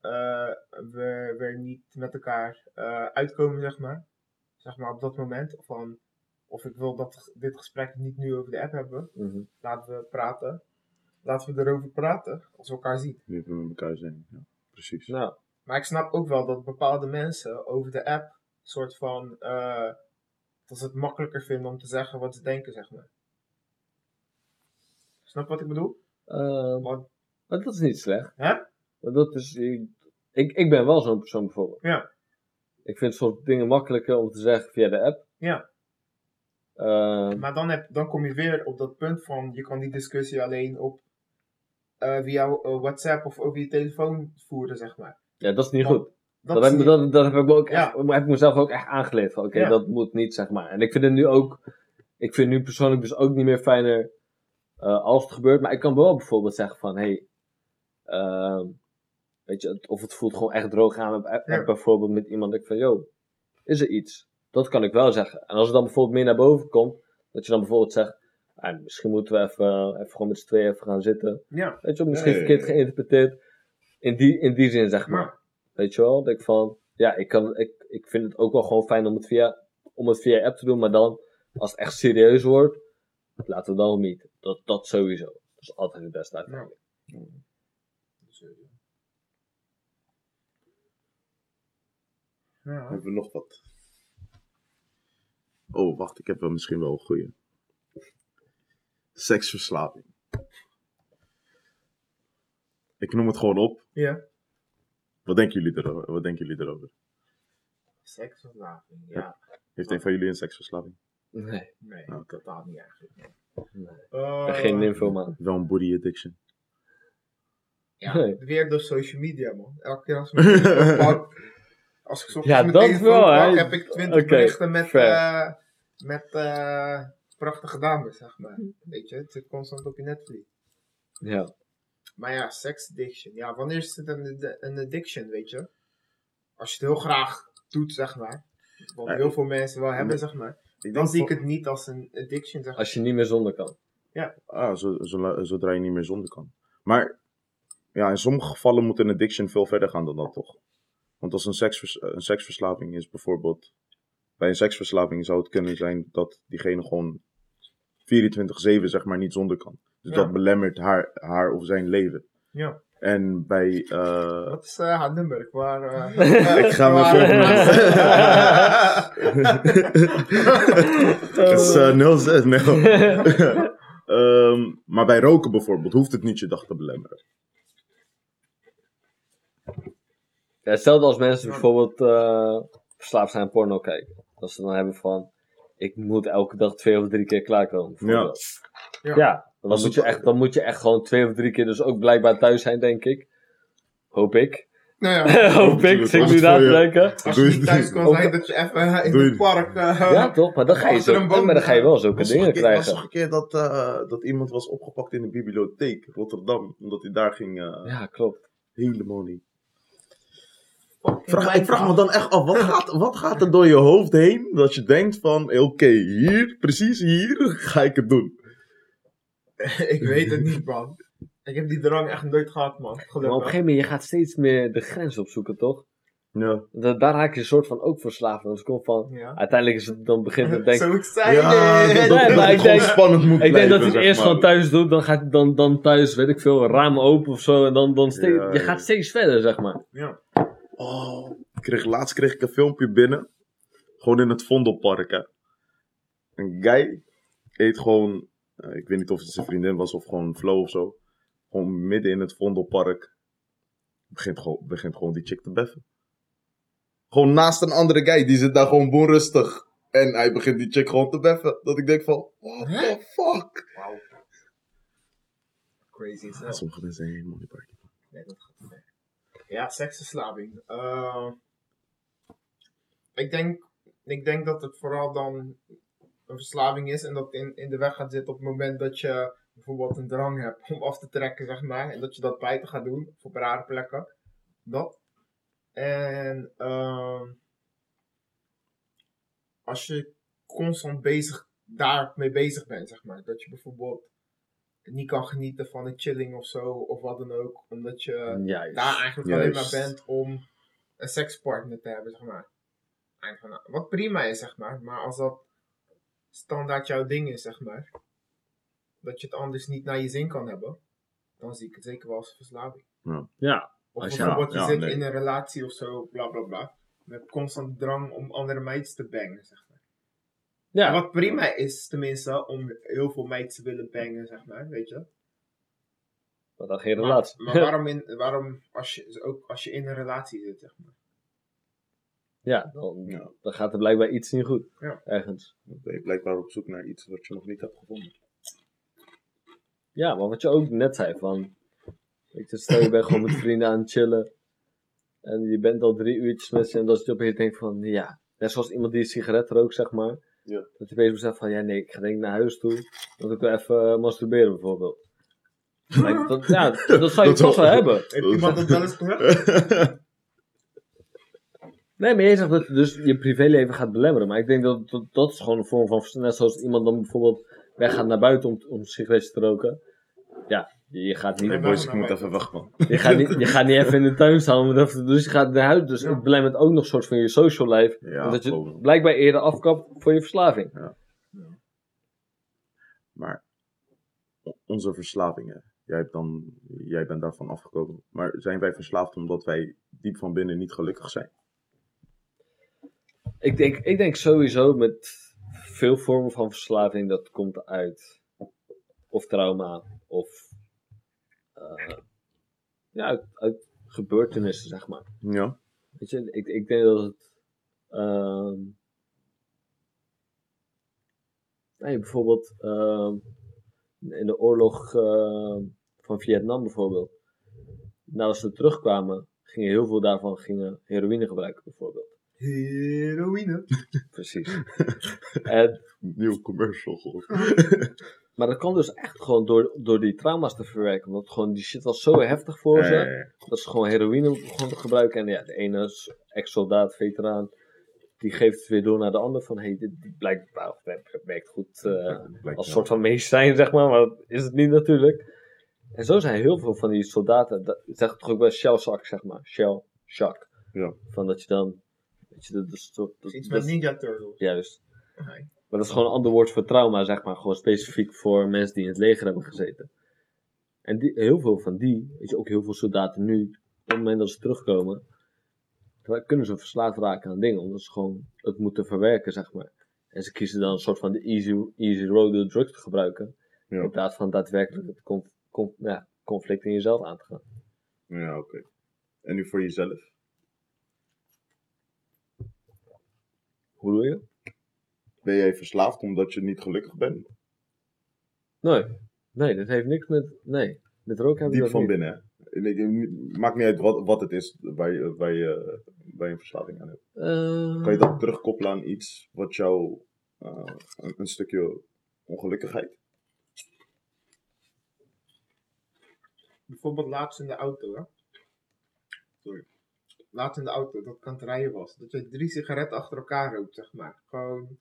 eh, we, we niet met elkaar eh, uitkomen, zeg maar. Zeg maar op dat moment. Van, of ik wil dat dit gesprek niet nu over de app hebben. Mhm. Laten we praten. Laten we erover praten als we elkaar zien. Nu we met elkaar zijn. Ja, precies. Nou, Maar ik snap ook wel dat bepaalde mensen over de app soort van eh, dat ze het makkelijker vinden om te zeggen wat ze denken, zeg maar. Snap wat ik bedoel? ehm, Want, maar dat is niet slecht. hè? Dat is, ik, ik ben wel zo'n persoon bijvoorbeeld. Ja. Ik vind soort dingen makkelijker om te zeggen via de app. Ja. Ehm, Maar dan, heb, dan kom je weer op dat punt van je kan die discussie alleen op eh, via eh, WhatsApp of over je telefoon voeren, zeg maar. Ja, dat is niet goed. Dat Dat, heb, niet- dat, dat heb ik me ook Ja. echt, heb ik mezelf ook echt aangeleerd. Van oké, Ja. dat moet niet, zeg maar. En ik vind het nu ook, ik vind nu persoonlijk dus ook niet meer fijner eh, als het gebeurt. Maar ik kan wel bijvoorbeeld zeggen van, hey, ehm, weet je, of het voelt gewoon echt droog aan Ja. app bijvoorbeeld met iemand. Dat ik van, yo, is er iets? Dat kan ik wel zeggen. En als het dan bijvoorbeeld meer naar boven komt, dat je dan bijvoorbeeld zegt, ah, misschien moeten we even, even gewoon met z'n tweeën even gaan zitten. Ja, Weet je, misschien Ja, ja, verkeerd ja. geïnterpreteerd. In die, in die zin, zeg maar. Weet je wel? Dat ik van, ja, ik, kan, ik, ik vind het ook wel gewoon fijn om het, via, om het via app te doen, maar dan, als het echt serieus wordt, laten we dan niet. Dat, dat sowieso. Dat is altijd het beste uit. Ja. Dus. Hebben we nog wat? Oh, wacht, ik heb wel misschien wel een goeie. Seksverslaving. Ik noem het gewoon op. ja. Wat denken jullie erover? Wat denken jullie erover? Seksverslaving, ja. Heeft een van jullie een seksverslaving? Nee, Nee, Oké. totaal niet eigenlijk. nee. Eh, Echt geen nymphomaan. Wel een body addiction. Ja, Nee. weer door social media, man. Elke keer als ik mijn telefoon pak, als ik soms Ja, mijn dat telefoon wel, hè. pak, heb ik twintig Oké, berichten met, fair. eh, met eh, prachtige dames, zeg maar. Weet je, het zit constant op je netvlies. Ja. Maar ja, sex addiction. Ja, wanneer is het een, een addiction, weet je? Als je het heel graag doet, zeg maar. Wat Ja. heel veel mensen wel hebben, zeg maar. Ik Dan zie ik het niet als een addiction, zeg maar. Als je niet meer zonder kan. Ah, zo, zo- zodra je niet meer zonder kan. Maar ja, in sommige gevallen moet een addiction veel verder gaan dan dat toch? Want als een, seksvers- een seksverslaving is bijvoorbeeld... Bij een seksverslaving zou het kunnen zijn dat diegene gewoon 24-7 zeg maar niet zonder kan. Dus Ja. dat belemmert haar, haar of zijn leven. Ja. En bij... eh, Wat is haar nummer? Ik, waar, eh, Ik ga hem waar- Het is eh, 06, nee. Ehm, maar bij roken bijvoorbeeld hoeft het niet je dag te belemmeren. Ja, hetzelfde als mensen bijvoorbeeld eh, verslaafd zijn aan porno kijken. Dat ze dan hebben van, ik moet elke dag twee of drie keer klaarkomen. bijvoorbeeld. Ja. Ja, dan, moet je echt, dan moet je echt gewoon twee of drie keer dus ook blijkbaar thuis zijn, denk ik. Hoop ik. Nou ja, Hoop ik, zit nu het na te denken. als je niet thuis kan zijn, dat je even eh, in het park... eh, Ja, toch? Maar dan ga je, zo, maar dan ga je wel zulke dingen een keer- was krijgen. toch een keer dat, eh, dat iemand was opgepakt in de bibliotheek Rotterdam, omdat hij daar ging eh, Ja, klopt. helemaal niet. Vraag, ik vraag me dan echt af, wat gaat, wat gaat er door je hoofd heen dat je denkt van, eh, oké, hier, precies hier, ga ik het doen. ik weet het niet, man. Ik heb die drang echt nooit gehad, man. Maar op een Gelukkig. gegeven moment, je gaat steeds meer de grens opzoeken, toch? Ja, Da- daar raak je een soort van ook verslaafd. aan. Dus komt van, Ja. uiteindelijk is het, dan begint het denk Zo ik zei ja dat, Nee, dat maar ik denk- spannend moet Ik denk dat hij het eerst maar. gewoon thuis doet, dan gaat hij dan, dan thuis, weet ik veel, ramen open of zo. En dan, dan steeds, Ja, je ja. gaat steeds verder, zeg maar. Ja. Oh, ik kreeg, laatst kreeg ik een filmpje binnen. Gewoon in het Vondelpark, hè. Een guy eet gewoon... eh, ik weet niet of het zijn vriendin was of gewoon flow of zo. Gewoon midden in het Vondelpark. Begint gewoon, begint gewoon die chick te beffen. Gewoon naast een andere guy. Die zit daar gewoon boonrustig. En hij begint die chick gewoon te beffen. Dat ik denk van... What the fuck? Crazy as hell. Sommige mensen zijn helemaal niet party. Nee, dat gaat niet. Ja, seksverslaving. Eh, ik, denk, ik denk dat het vooral dan een verslaving is en dat in, in de weg gaat zitten op het moment dat je bijvoorbeeld een drang hebt om af te trekken, zeg maar. En dat je dat buiten gaat doen, op rare plekken. Dat. En ehm, als je constant bezig, daarmee bezig bent, zeg maar. Dat je bijvoorbeeld niet kan genieten van een chilling of zo, of wat dan ook. Omdat je Juist. daar eigenlijk alleen maar bent om een sekspartner te hebben, zeg maar. Eigenlijk van, wat prima is, zeg maar. Maar als dat standaard jouw ding is, zeg maar. Dat je het anders niet naar je zin kan hebben. Dan zie ik het zeker wel als verslaving. Ja, Of Als je- bijvoorbeeld je ja, zit nee. in een relatie of zo, bla bla bla. Met constant drang om andere meiden te bangen, zeg maar. ja. En wat prima is, tenminste, om heel veel meiden te willen bangen, zeg maar, weet je. maar dan geen Maar, relatie. maar waarom, in, waarom als, je, ook als je in een relatie zit, zeg maar. Ja, dan, Ja. dan gaat er blijkbaar iets niet goed. Ja. Ergens. Dan ben je blijkbaar op zoek naar iets wat je nog niet hebt gevonden. Ja, maar wat je ook net zei van... Weet je, stel je bent gewoon met vrienden aan het chillen. En je bent al drie uurtjes met ze. En dat je opeens denkt van, ja... Net zoals iemand die een sigaret rookt, zeg maar. Ja. Dat je opeens beseft van, ja nee, ik ga denk ik naar huis toe. Want ik wil even eh, masturberen bijvoorbeeld. Dat, ja, dat zou je toch wel- wel hebben. Heeft iemand dat wel eens gehoord? Nee, maar jij zegt dat je dus je privéleven gaat belemmeren. Maar ik denk dat dat, dat is gewoon een vorm van... Net zoals iemand dan bijvoorbeeld weggaat naar buiten om, om sigaretjes te roken. Ja, je gaat niet... Nee, Boys, ik moet even weg, man. Je gaat, niet, je gaat niet even in de tuin staan Dus je gaat naar huis. Dus Ja. het belemmert ook nog een soort van je social life. Ja, omdat je blijkbaar eerder afkapt voor je verslaving. Maar o- onze verslavingen, jij, hebt dan, jij bent daarvan afgekomen. Maar zijn wij verslaafd omdat wij diep van binnen niet gelukkig zijn? Ik denk, ik denk sowieso met veel vormen van verslaving dat komt uit of trauma of eh, ja, uit, uit gebeurtenissen, zeg maar. Ja. Weet je, ik, ik denk dat het. ehm nee, bijvoorbeeld ehm, in de oorlog ehm, van Vietnam bijvoorbeeld. Nadat ze terugkwamen, gingen heel veel daarvan gingen heroïne gebruiken bijvoorbeeld. Heroïne. Precies. en, Nieuw commercial gehoord. maar dat kwam dus echt gewoon door, door die trauma's te verwerken. Want gewoon die shit was zo heftig voor ze. Dat ze gewoon heroïne begonnen te gebruiken. En ja, de ene is ex-soldaat, veteraan, die geeft het weer door naar de ander. Van hé, hey, dit, dit blijkt, nou, het werkt goed eh, blijkt als wel. soort van medicijn, zeg maar. Maar dat is het niet natuurlijk. En zo zijn heel veel van die soldaten, dat zegt toch ook wel shell shock, zeg maar. Shell shock. Ja. Van dat je dan, weet je, dat is toch- dat- Iets dat- met Ninja Turtles. Juist. Maar dat is gewoon een ander woord voor trauma, zeg maar. Gewoon specifiek voor mensen die in het leger hebben gezeten. En die, heel veel van die, weet je, ook heel veel soldaten nu, op het moment dat ze terugkomen, kunnen ze verslaafd raken aan dingen, omdat ze gewoon het moeten verwerken, zeg maar. En ze kiezen dan een soort van de easy, easy road door drugs te gebruiken, Ja. in plaats van daadwerkelijk het conf- conf- ja, conflict in jezelf aan te gaan. Ja, oké. En nu voor jezelf? Hoe doe je? Ben jij verslaafd omdat je niet gelukkig bent? Nee, nee, dat heeft niks met, nee, met rook ik Diep dat van niet. binnen, hè? Ik- Maakt niet uit wat, wat het is waar je, waar, je, waar je een verslaving aan hebt. Eh, Kan je dat terugkoppelen aan iets wat jou eh, een, een stukje ongelukkigheid? Bijvoorbeeld laatst in de auto, hè. Sorry. Laatst in de auto, dat ik aan het rijden was. Dat je drie sigaretten achter elkaar rookt, zeg maar. Gewoon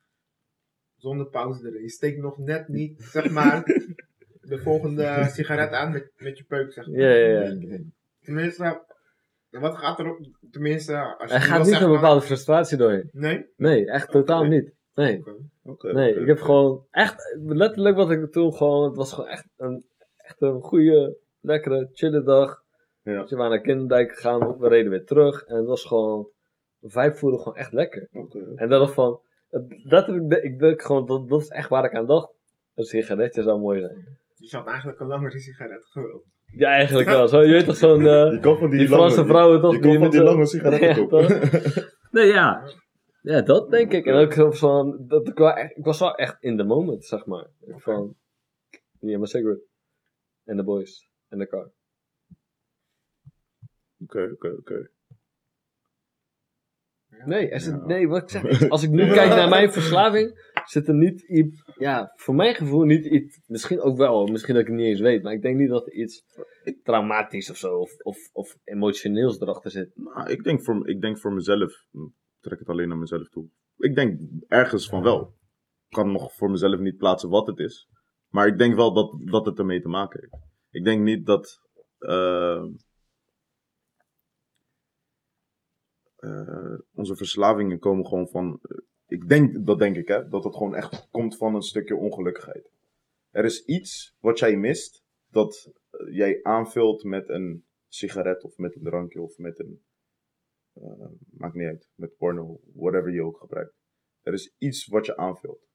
zonder pauze erin. Je steekt nog net niet, zeg maar, de volgende sigaret aan met, met je peuk, zeg maar. ja, ja, ja. Tenminste, wat gaat erop? Tenminste, als je Er gaat niet een bepaalde frustratie doorheen. Nee? Nee, echt totaal niet. Nee. Oké. Oké, Nee, ik heb gewoon echt, letterlijk wat ik toen gewoon, het was gewoon echt een, echt een goede, lekkere, chille dag. Ja. Dus we waren naar Kinderdijk gegaan, we reden weer terug en het was gewoon, de vibe voelde gewoon echt lekker. En dat was van, letterlijk, ik denk gewoon, dat, dat is echt waar ik aan dacht. Een sigaretje zou mooi zijn. Dus je had eigenlijk een langere sigaret gewild. Ja, eigenlijk wel. Zo, je weet toch zo'n, Je kan van die, die Franse lange, vrouwen toch? Je van met die lange sigaretten. Nee, ja. Ja, dat denk ik. En ook zo van, dat ik, echt, ik was wel echt in the moment, zeg maar. Van, yeah, my cigarette. En de boys. En de car. Oké, oké, oké. Nee, er zit, nee, wat ik zeg, als ik nu kijk naar mijn verslaving, zit er niet iets, ja, voor mijn gevoel niet iets, misschien ook wel, misschien dat ik het niet eens weet, maar ik denk niet dat er iets traumatisch of zo, of, of, of emotioneels erachter zit. Nou, ik denk, voor, ik denk voor mezelf, trek het alleen naar mezelf toe. Ik denk ergens van wel. Ik kan nog voor mezelf niet plaatsen wat het is. Maar ik denk wel dat, dat het ermee te maken heeft. Ik denk niet dat. eh, eh, onze verslavingen komen gewoon van. ik denk, dat denk ik hè, dat het gewoon echt komt van een stukje ongelukkigheid. Er is iets wat jij mist, dat eh, jij aanvult met een sigaret of met een drankje of met een. eh, maakt niet uit, met porno, whatever je ook gebruikt. Er is iets wat je aanvult.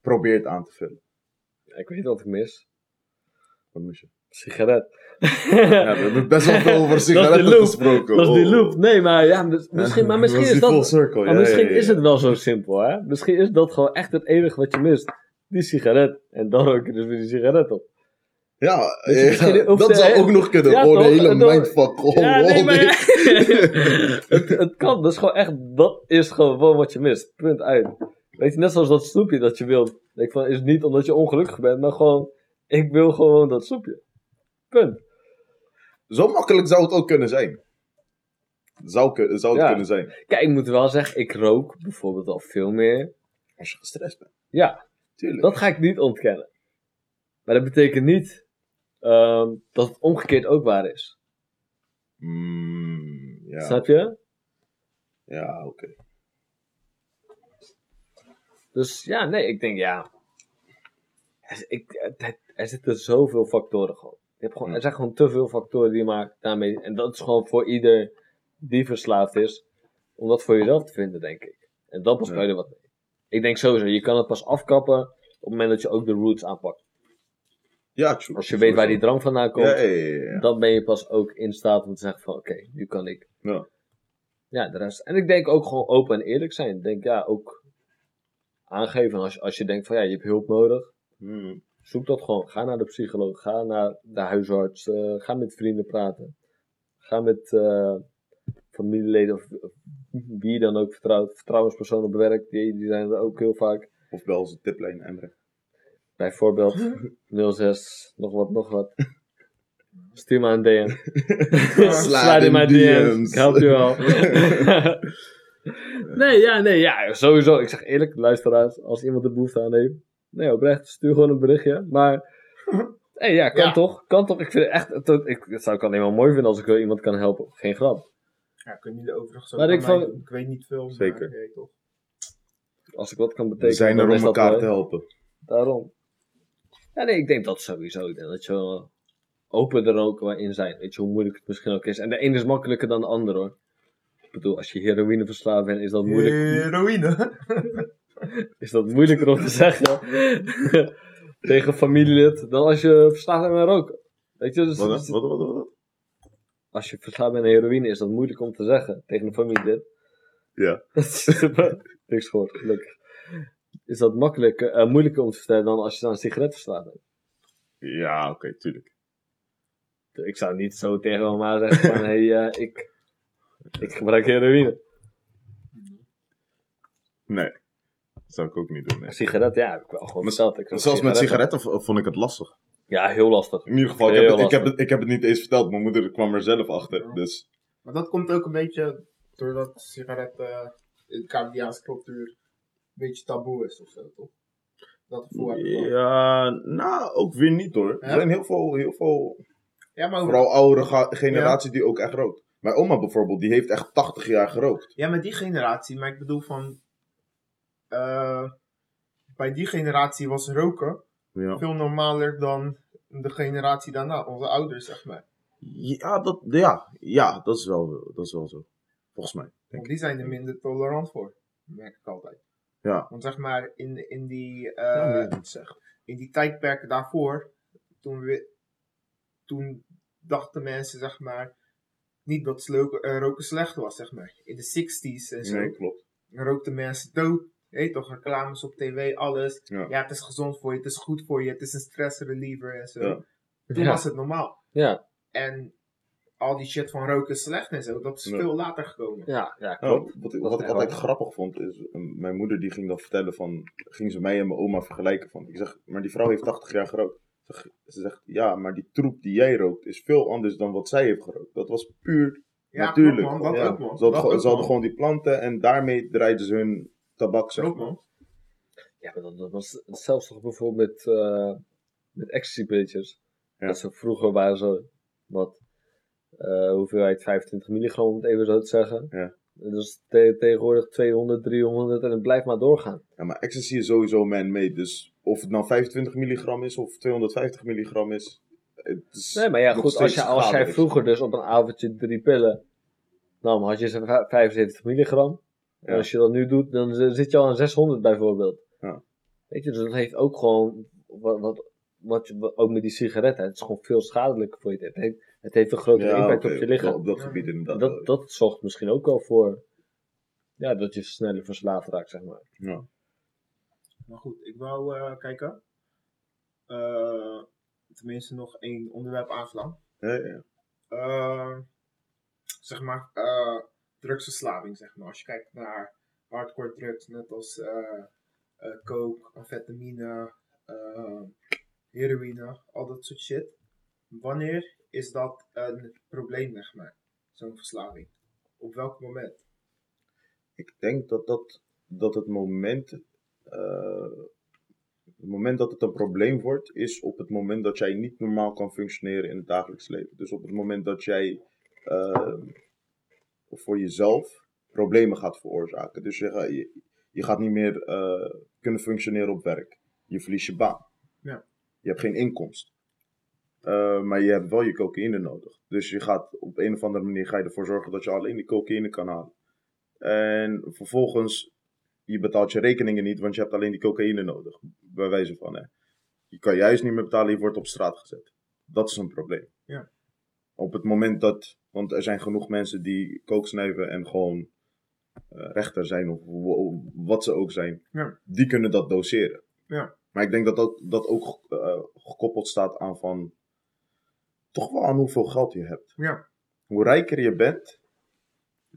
Probeer het aan te vullen. Ik weet wat ik mis. Wat moest je? Sigaret. Ja, we hebben best wel veel over sigaretten gesproken. Dat is die loop. Nee, maar ja, mis- misschien, maar misschien Dat is dat, circle, maar ja, misschien is het wel zo simpel, hè. Misschien is dat gewoon echt het enige wat je mist. Die sigaret. En dan rook je dus weer die sigaret op. Ja, dat de- zou ook nog kunnen. Ja, oh, de hele mindfuck. Oh, ja, nee, maar nee. het, het kan. Dat is gewoon echt, dat is gewoon wat je mist. Punt uit. Weet je, net zoals dat snoepje dat je wilt. Ik van, is niet omdat je ongelukkig bent, maar gewoon, ik wil gewoon dat snoepje. Punt. Zo makkelijk zou het ook kunnen zijn. Zou, zou het Ja. kunnen zijn. Kijk, ik moet wel zeggen, ik rook bijvoorbeeld al veel meer. Als je gestrest bent. Ja, Tuurlijk. dat ga ik niet ontkennen. Maar dat betekent niet ehm, dat het omgekeerd ook waar is. Mm, ja, Snap je? ja oké. Dus ja, nee, ik denk ja. Er, ik, het- er zitten zoveel factoren gewoon. Je hebt gewoon, er zijn gewoon te veel factoren die maken daarmee. En dat is gewoon voor ieder die verslaafd is, om dat voor jezelf te vinden, denk ik. En dan pas kan je er wat mee. Ik denk sowieso, je kan het pas afkappen op het moment dat je ook de roots aanpakt. Ja, true. Als je weet waar die drang vandaan komt, Ja, ja, ja. dan ben je pas ook in staat om te zeggen van, oké, nu kan ik. Ja. Ja, de rest. En ik denk ook gewoon open en eerlijk zijn. Ik denk, ja, ook aangeven als, je- als je denkt van, ja, je hebt hulp nodig. Hmm. Zoek dat gewoon. Ga naar de psycholoog. Ga naar de huisarts. eh, ga met vrienden praten. Ga met eh, familieleden of, of wie dan ook vertrouwt. Vertrouwenspersonen op werk. Die, die zijn er ook heel vaak. Of bel ze tiplijn Emre. Bijvoorbeeld 06, nog wat, nog wat. Stuur maar een DM. Slide in mijn DM's. Ik help je wel. nee, ja, nee, ja, sowieso. Ik zeg eerlijk, luisteraars, als iemand de behoefte aan heeft. Nee, oprecht, stuur gewoon een berichtje. Maar, hey, ja, kan Ja. toch? Kan toch? Ik vind het echt, het, ik, het zou ik alleen maar mooi vinden als ik wel iemand kan helpen. Geen grap. Ja, kun je de overigens Maar ik van-. Ik weet niet veel, maar Zeker. weet toch. Als ik wat kan We betekenen, zijn er om elkaar te helpen. Daarom. Ja, nee, ik denk dat sowieso. Ik denk dat je wel open er ook wel in zijn. Weet je hoe moeilijk het misschien ook is. En de ene is makkelijker dan de ander hoor. Ik bedoel, als je heroïne verslaafd bent, is dat moeilijk. Heroïne. Is dat moeilijker om te zeggen tegen familielid dan als je verslaafd bent aan roken. Weet je, dus, Wat, wat, wat, wat, wat? als je verslaafd bent aan heroïne, is dat moeilijk om te zeggen tegen een familielid. Ja. Niks gehoord, gelukkig. Is dat makkelijker, eh, moeilijker om te vertellen dan als je aan een sigaret verslaafd bent. Ja, oké, tuurlijk. Ik zou niet zo tegen mijn ma zeggen van, hé, hey, eh, ik, ik gebruik heroïne. Nee. Dat zou ik ook niet doen. Nee. Sigaret, ja, heb ik wel gewoon Maar. Ik rook Zelfs met sigaretten. vond ik het lastig. Ja, heel lastig. In ieder geval, ik heb, het, ik, heb het, ik heb het niet eens verteld. Mijn moeder kwam er zelf achter. Dus Maar dat komt ook een beetje doordat sigaretten eh, in de Caribiaanse cultuur een beetje taboe is of zo, toch? Dat gevoel heb ik wel. ja, nou, ook weer niet hoor. Er zijn heel veel, heel veel Ja, maar, vooral oudere ga- generatie die ook echt rookt. Mijn oma bijvoorbeeld, die heeft echt 80 jaar gerookt. ja, met die generatie, maar ik bedoel van... eh, bij die generatie was roken Ja, veel normaler dan de generatie daarna, onze ouders, zeg maar. ja, dat, ja, ja dat, is wel, dat is wel zo. Volgens mij. Denk Want die zijn er minder tolerant voor, merk ik altijd. Ja. Want zeg maar, in, in, die, Ja, zegt. in die tijdperken daarvoor, toen, we, toen dachten mensen, zeg maar, niet dat sloken- eh, roken slecht was, zeg maar. In de 60s en zo, Nee, klopt. rookten mensen dood. Weet toch, reclames op tv, alles. Ja. Ja. het is gezond voor je, het is goed voor je, het is een stress reliever en zo. Ja. Toen Ja. was het normaal. Ja, En al die shit van roken is slecht en zo, dat is Ja. veel later gekomen. ja, ja, Ja, klopt. wat ik, wat altijd grappig vond, is eh, mijn moeder die ging dan vertellen van, ging ze mij en mijn oma vergelijken van, ik zeg, maar die vrouw heeft 80 jaar gerookt. Ze zegt- Ze zegt, ja, maar die troep die jij rookt is veel anders dan wat zij heeft gerookt. Dat was puur Ja, natuurlijk. man, dat Ja. ook man. Ze, hadden ze hadden man. gewoon die planten en daarmee draaiden ze hun tabak, zeg maar. man. Ja, maar dat, dat was zelfs toch bijvoorbeeld met, eh met ecstasy-pilletjes. Ja. Dat ze vroeger waren zo, wat, eh, hoeveelheid 25 milligram om het even zo te zeggen. Ja. Dus te- tegenwoordig 200, 300 en het blijft maar doorgaan. Ja, maar ecstasy is sowieso man-made, dus of het nou 25 milligram is of 250 milligram is, het is Nee, maar ja, goed, als, je, als jij vroeger dus op een avondje drie pillen nam, had je ze vij- 75 milligram. En als je dat nu doet, dan zit je al aan 600 bijvoorbeeld. Ja. Weet je, dus dat heeft ook gewoon, wat, wat, wat je, ook met die sigaretten, het is gewoon veel schadelijker voor je. Het heeft, het heeft een grotere Ja, impact op je lichaam. Op dat gebied inderdaad. dat, dat zorgt misschien ook wel voor ja, dat je sneller verslaafd raakt, zeg maar. ja. Maar goed, ik wou eh, kijken. Eh, tenminste nog één onderwerp aanslaan. Ja, ja. Eh, zeg maar, eh, drugsverslaving, zeg maar. Als je kijkt naar hardcore drugs, net als eh, coke, amfetamine, eh, heroïne, al dat soort shit. Wanneer is dat een probleem, zeg maar? Zo'n verslaving. Op welk moment? Ik denk dat, dat, dat het moment, het moment dat het een probleem wordt, is op het moment dat jij niet normaal kan functioneren in het dagelijks leven. Dus op het moment dat jij eh, voor jezelf problemen gaat veroorzaken. Dus je, ga- je, je gaat niet meer eh, kunnen functioneren op werk. Je verliest je baan. Ja. Je hebt geen inkomst. Eh, maar je hebt wel je cocaïne nodig. Dus je gaat op een of andere manier ga je ervoor zorgen dat je alleen die cocaïne kan halen. En vervolgens, je betaalt je rekeningen niet, want je hebt alleen die cocaïne nodig. Bij wijze van, hè. Je kan juist niet meer betalen, je wordt op straat gezet. Dat is een probleem. Ja. Op het moment dat, want er zijn genoeg mensen die kook snuiven en gewoon eh, rechter zijn of wat ze ook zijn, Ja. die kunnen dat doseren. Ja. Maar ik denk dat dat, dat ook eh, gekoppeld staat aan van, toch wel aan hoeveel geld je hebt. Ja. Hoe rijker je bent,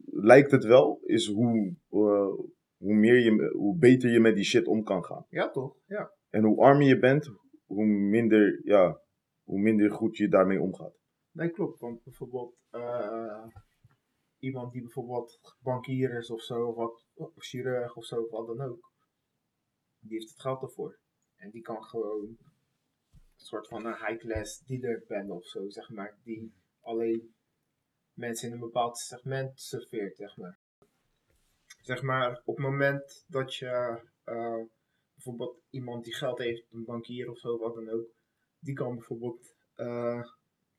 lijkt het wel, is hoe, eh, hoe, meer je, hoe beter je met die shit om kan gaan. Ja, toch? Ja. En hoe armer je bent, hoe minder, ja, hoe minder goed je daarmee omgaat. Nee, klopt. Want bijvoorbeeld eh, iemand die bijvoorbeeld bankier is of zo, of, wat, of chirurg of zo, of wat dan ook, die heeft het geld ervoor. En die kan gewoon een soort van een high-class dealer bellen of zo, zeg maar, die alleen mensen in een bepaald segment serveert, zeg maar. Zeg maar, op het moment dat je eh, bijvoorbeeld iemand die geld heeft, een bankier of zo, wat dan ook, die kan bijvoorbeeld eh,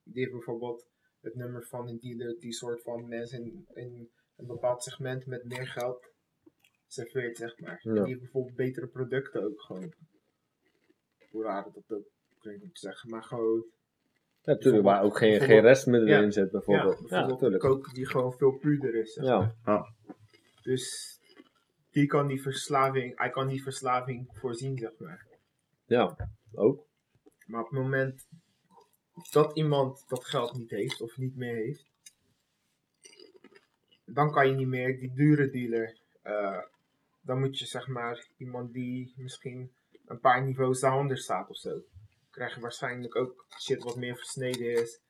die heeft bijvoorbeeld het nummer van een dealer die soort van mensen in, in een bepaald segment met meer geld serveert, zeg maar. Ja. En die heeft bijvoorbeeld betere producten ook gewoon. Hoe raar dat ook klinkt om te zeggen, maar gewoon. Ja, natuurlijk, waar ook geen, geen restmiddelen ja. in zit, bijvoorbeeld. Ja, Ja, bijvoorbeeld natuurlijk. koken die gewoon veel puurder is. Zeg maar. Ja, Dus die kan die verslaving, hij kan die verslaving voorzien, zeg maar. ja, ook. Maar op het moment dat iemand dat geld niet heeft of niet meer heeft, dan kan je niet meer die dure dealer. eh, dan moet je zeg maar iemand die misschien een paar niveaus daaronder staat of zo. Krijg je waarschijnlijk ook shit wat meer versneden is.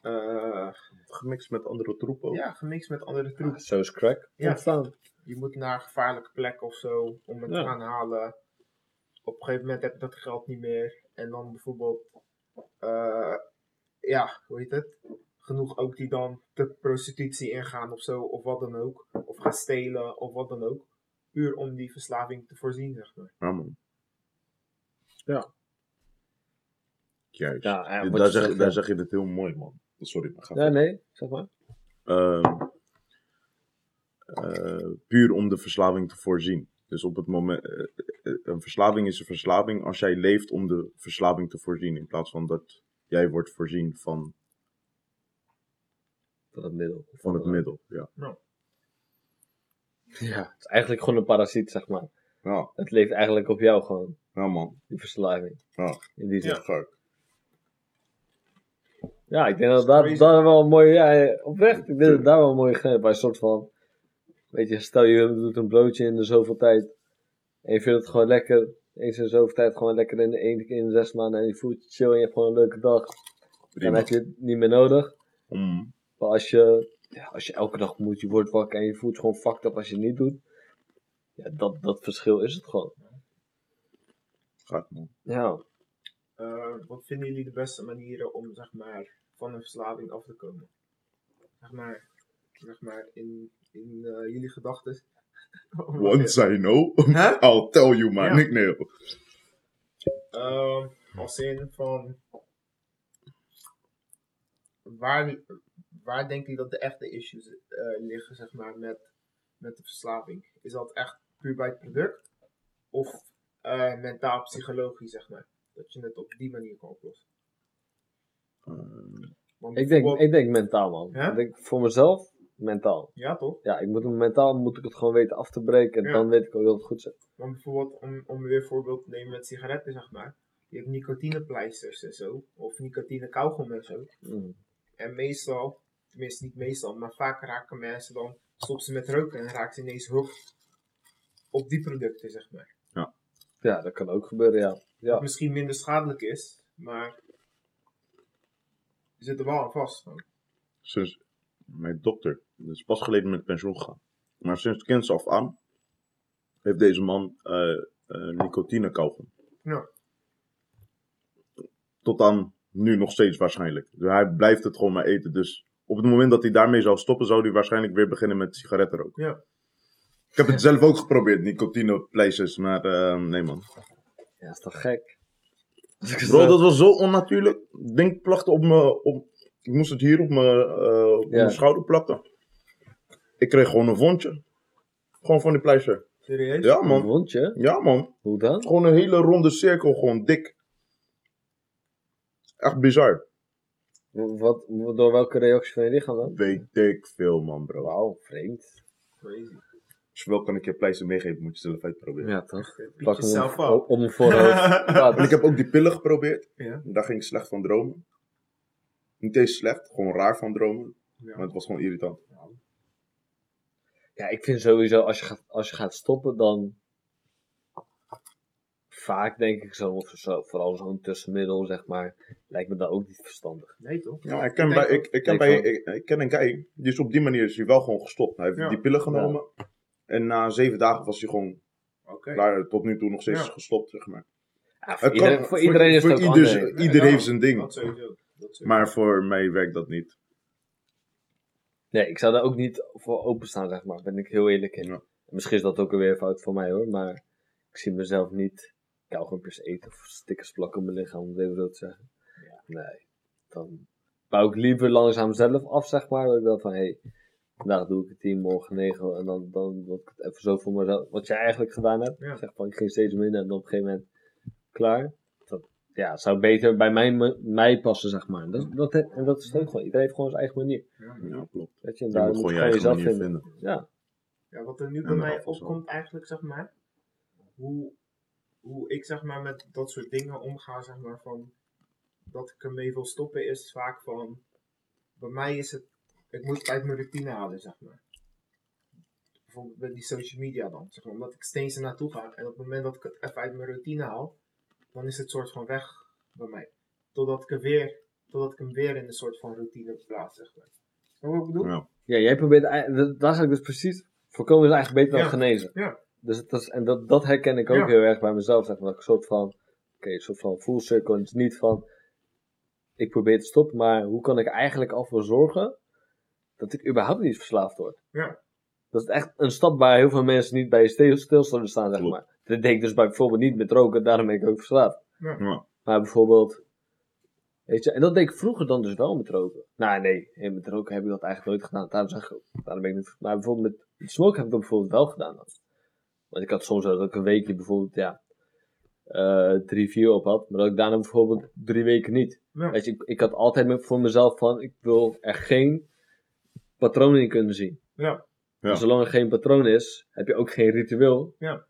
Eh, Gemixt met andere troepen ook. ja, gemixt met andere troep. Zo is crack Ja. ontstaan. Je moet naar een gevaarlijke plek of zo om het Ja. te gaan halen. Op een gegeven moment heb je dat geld niet meer. En dan bijvoorbeeld, ja, hoe heet het? Genoeg ook die dan de prostitutie ingaan of zo, of wat dan ook. Of gaan stelen of wat dan ook. Puur om die verslaving te voorzien, zeg maar. Ja, man. Ja. Juist. Ja, ja, daar, je zeg, zegt, daar ja. zeg je het heel mooi, man. Sorry, maar ga Ja, nee, zeg maar. Ehm, eh, puur om de verslaving te voorzien. Dus op het moment, eh, eh, een verslaving is een verslaving als jij leeft om de verslaving te voorzien. In plaats van dat jij wordt voorzien van, Van het middel. van het middel. Ja, Ja, het is eigenlijk gewoon een parasiet, zeg maar. ja, Het leeft eigenlijk op jou gewoon, ja man. die verslaving. Ja. In die zin. Ja. Ja, ik denk dat daar, wel een mooie, ja, oprecht, ik denk dat daar wel een mooie greep bij een soort van, weet je, stel je doet een broodje in de zoveel tijd, en je vindt het gewoon lekker, eens in de zoveel tijd gewoon lekker in de één keer in de zes maanden, en je voelt je chill en je hebt gewoon een leuke dag, dan Prima. heb je het niet meer nodig. Mm. Maar als je, ja, als je elke dag moet, je wordt wakker en je voelt je gewoon fucked up als je het niet doet, ja, dat, dat verschil is het gewoon. Gek, man. Ja, Eh, wat vinden jullie de beste manieren om, zeg maar, van een verslaving af te komen? Zeg maar, zeg maar in, in eh, jullie gedachten. Once I know, Huh? I'll tell you my Ja. nickname. Ehm, als in van. Waar, waar denkt u dat de echte issues eh, liggen, zeg maar, met, met de verslaving? Is dat echt puur bij het product? Of eh, mentaal-psychologisch, zeg maar? Dat je het op die manier kan oplossen? Eh, Want ik denk, ik denk mentaal man. Ik denk voor mezelf, mentaal. Ja, toch? Ja, ik moet hem mentaal moet ik het gewoon weten af te breken. En Ja. dan weet ik ook dat het goed zit. Want bijvoorbeeld, om, om weer een voorbeeld te nemen met sigaretten, zeg maar. Je hebt nicotinepleisters en zo. Of nicotine kauwgom en zo. Mm. En meestal, tenminste niet meestal, maar vaak raken mensen dan, stoppen ze met roken en raken ze ineens hoog op die producten, zeg maar. Ja, dat kan ook gebeuren, ja. Ja, Wat misschien minder schadelijk is, maar je zit er wel aan vast. sinds mijn dokter, dus pas geleden met pensioen gegaan. Maar sinds kinds af aan heeft deze man eh eh nicotine kauwgom. Ja. Tot aan nu nog steeds waarschijnlijk. Dus hij blijft het gewoon maar eten. Dus op het moment dat hij daarmee zou stoppen, zou hij waarschijnlijk weer beginnen met sigaretten roken. Ja. Ik heb het zelf ook geprobeerd, nicotinepleisters, maar eh, nee man. ja is toch gek? Bro, dat was zo onnatuurlijk. Het ding plakte op me. Op, ik moest het hier op mijn, eh, op Ja. mijn schouder plakken. Ik kreeg gewoon een wondje. Gewoon van die pleister. Serieus? Ja, Een man. wondje? Ja, man. Hoe dan? Gewoon een hele ronde cirkel, gewoon dik. Echt bizar. Wat, door welke reactie van je lichaam dan? Weet ik veel, man, bro. Wauw, vreemd. Crazy. Als je wil, kan ik je pleister meegeven. Moet je zelf uitproberen. Ja, toch? Pak hem om, op. om mijn voorhoofd. En ik heb ook die pillen geprobeerd. Ja. Daar ging ik slecht van dromen. Niet eens slecht, gewoon raar van dromen. Ja. Maar het was gewoon irritant. Ja, ik vind sowieso, als je gaat, als je gaat stoppen, dan vaak denk ik zo, of zo, vooral zo'n tussenmiddel, zeg maar, lijkt me dan ook niet verstandig. Nee, toch? Ja, ik ken, bij, ik, ik, ken bij, ik, ik ken een guy, die is op die manier is hij wel gewoon gestopt. Hij heeft Ja. die pillen genomen. En na zeven dagen was hij gewoon Oké. klaar, tot nu toe nog steeds Ja. gestopt, zeg maar. Ja, voor, Het kan- iedereen, voor iedereen is voor het ook ieder, Ja, heeft zijn ding. Dat sowieso. Dat sowieso. Maar voor mij werkt dat niet. Nee, ik zou daar ook niet voor openstaan, zeg maar, ben ik heel eerlijk in. Ja. Misschien is dat ook weer fout van mij hoor, maar ik zie mezelf niet kauwgompjes eten of stickers plakken op mijn lichaam, om het even zo te zeggen. Nee, dan bouw ik liever langzaam zelf af, zeg maar, dat ik wel van, hé, hey, vandaag doe ik het 10, morgen 9, en dan, dan word ik het even zo voor mezelf, wat jij eigenlijk gedaan hebt, Ja. zeg van, ik ging steeds minder en op een gegeven moment klaar. Dat, ja, zou beter bij mij, mij passen, zeg maar. Dat, dat, en dat is het ook gewoon, iedereen heeft gewoon zijn eigen manier. Ja. Ja, klopt. Weet je, en Je daar moet moet gewoon je eigen jezelf manier vinden. vinden. Ja, Ja, wat er nu bij mij opkomt eigenlijk, zeg maar, hoe, hoe ik zeg maar met dat soort dingen omga, zeg maar, van dat ik ermee wil stoppen, is vaak van, bij mij is het, ik moet het uit mijn routine halen, zeg maar. Bijvoorbeeld met die social media dan, zeg maar, omdat ik steeds er naartoe ga en op het moment dat ik het even uit mijn routine haal, dan is het soort van weg bij mij. Totdat ik, er weer, totdat ik hem weer in een soort van routine plaats, zeg maar. Snap je wat ik bedoel? Ja. Ja, jij probeert, dat- daar zou ik dus precies, voorkomen is eigenlijk beter dan Ja. genezen. Ja. Dus het is, en dat, dat herken ik ook Ja. heel erg bij mezelf, zeg maar. Dat ik een soort van, oké, een soort van full circle. Het is niet van, ik probeer te stoppen, maar hoe kan ik eigenlijk al voor zorgen dat ik überhaupt niet verslaafd word? Ja. Dat is echt een stap waar heel veel mensen niet bij stil, stil zouden staan, zeg Klopt. maar. Dat deed ik dus bij bijvoorbeeld niet met roken, daarom ben ik ook verslaafd. Ja. Maar bijvoorbeeld, weet je, en dat deed ik vroeger dan dus wel met roken. Nou nee, hey, met roken heb ik dat eigenlijk nooit gedaan. Daarom zeg ik ook, daarom ben ik niet, maar bijvoorbeeld met, met smoken heb ik dat bijvoorbeeld wel gedaan. Dan. Want ik had soms wel dat ik een weekje bijvoorbeeld, ja, eh, drie, vier op had. Maar dat ik daarna bijvoorbeeld drie weken niet. Ja. Weet je, ik, ik had altijd me- voor mezelf van, ik wil er geen patronen in kunnen zien. Ja. Ja. En zolang er geen patroon is, heb je ook geen ritueel. Ja.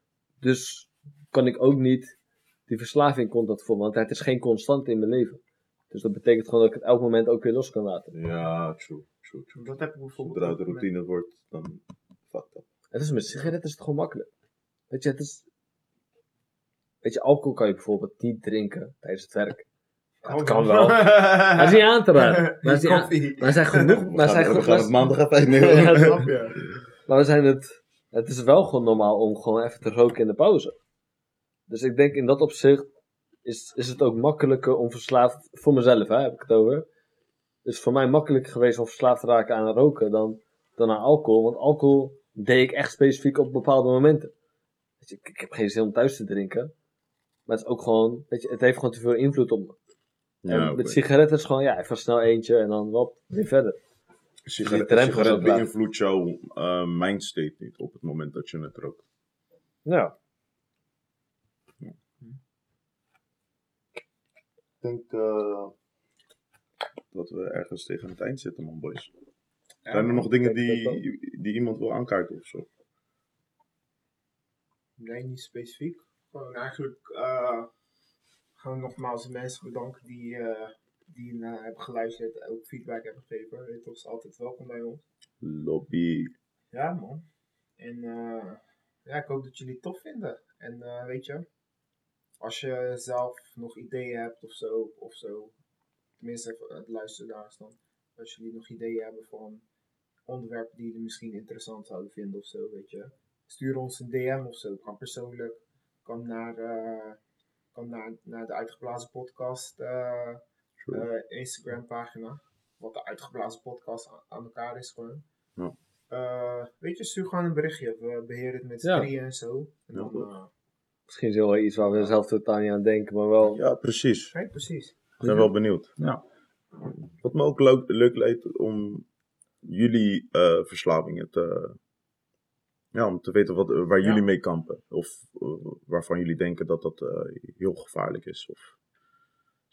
Dus kan ik ook niet die verslaving constant voelen, want het is geen constante in mijn leven. Dus dat betekent gewoon dat ik het elk moment ook weer los kan laten. Ja, true, true, true. Dat heb ik bijvoorbeeld Zodra het routine wordt, dan fuck dat. Het is met sigaretten is het gewoon makkelijk. Weet je, het is... Weet je, alcohol kan je bijvoorbeeld niet drinken tijdens het werk. Het Oh, kan wel. Maar is niet aan te raden. Maar het is niet aan- Koffie. Maar zijn genoeg... Maar zijn we genoeg- gaan het maandag even. Ja, dat- Snap je? Maar we zijn het, het is wel gewoon normaal om gewoon even te roken in de pauze. Dus ik denk in dat opzicht is, is het ook makkelijker om verslaafd, voor mezelf hè, heb ik het over. Het is voor mij makkelijker geweest om verslaafd te raken aan roken dan, dan aan alcohol. Want alcohol deed ik echt specifiek op bepaalde momenten. Weet je, ik, ik heb geen zin om thuis te drinken. Maar het is ook gewoon, weet je, het heeft gewoon te veel invloed op me. en Ja, met sigaretten is gewoon, ja, even snel eentje en dan wat, weer verder. Sigaret, Die drempel sigaret beïnvloedt jouw eh, mindstate niet op het moment dat je het rookt. Ja. Ik denk eh, dat we ergens tegen het eind zitten, man, boys. Ja, Zijn er nog dingen het die, die iemand wil aankaarten of zo? Nee, niet specifiek. Gewoon eigenlijk eh gewoon nogmaals de mensen bedanken die, eh, die naar hebben geluisterd en ook feedback hebben gegeven. Weet je, is altijd welkom bij ons. Lobby. Ja, man. En eh, ja, ik hoop dat jullie het tof vinden. En eh, weet je, als je zelf nog ideeën hebt of zo, of zo, tenminste even het luisteraars dan, als jullie nog ideeën hebben van onderwerpen die jullie misschien interessant zouden vinden of zo, weet je, stuur ons een DM of zo. Kan persoonlijk, kan naar, eh, kan naar, naar de Uitgeblazen Podcast eh, Instagram pagina. Wat de Uitgeblazen Podcast aan, elkaar is gewoon. Ja. Eh, weet je, stuur gewoon een berichtje. We beheren het met z'n Ja. drieën en zo. En Ja, dan, eh, Misschien is het wel iets waar we zelf totaal niet aan denken, maar wel. Ja, precies. Nee, precies. Ik ben wel benieuwd. Ja. Wat me ook leuk, leuk lijkt om jullie eh, verslavingen te... Ja, om te weten wat, waar Ja. jullie mee kampen. Of waarvan jullie denken dat dat eh, heel gevaarlijk is. Of...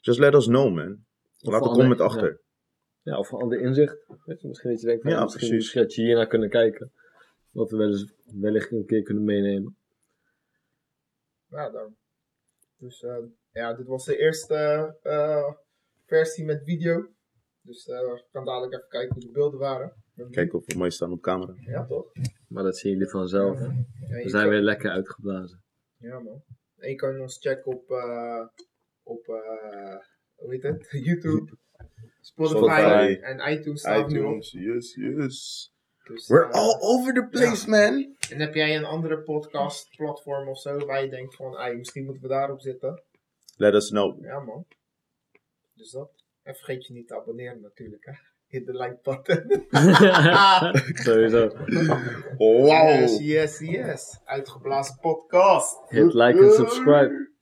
Just let us know, man. Laat een comment achter. Ja, of een ander inzicht. Weet je, misschien dat je denkt, van, Ja, misschien, precies. misschien had je hiernaar kunnen kijken. Wat we wel eens, wellicht een keer kunnen meenemen. Ja, dan. Dus eh, ja, dit was de eerste eh, versie met video. Dus eh we gaan dadelijk even kijken hoe de beelden waren. Kijken of we mooi staan op camera. Ja, toch? Maar dat zien jullie vanzelf. Ja, We zijn kan- weer lekker uitgeblazen. Ja, man. En je kan ons checken op, eh, op eh, hoe heet het? YouTube, Spotify, Spotify. en iTunes staat nu iTunes, yes, yes. Dus, We're eh, all over the place, man. En heb jij een andere podcast platform of zo waar je denkt van, ay, misschien moeten we daarop zitten? Let us know. Ja, man. Dus dat. En vergeet je niet te abonneren natuurlijk, hè. Hit de like button. Sowieso. Wow. Yes, yes, yes. Uitgeblazen podcast. Hit like en subscribe.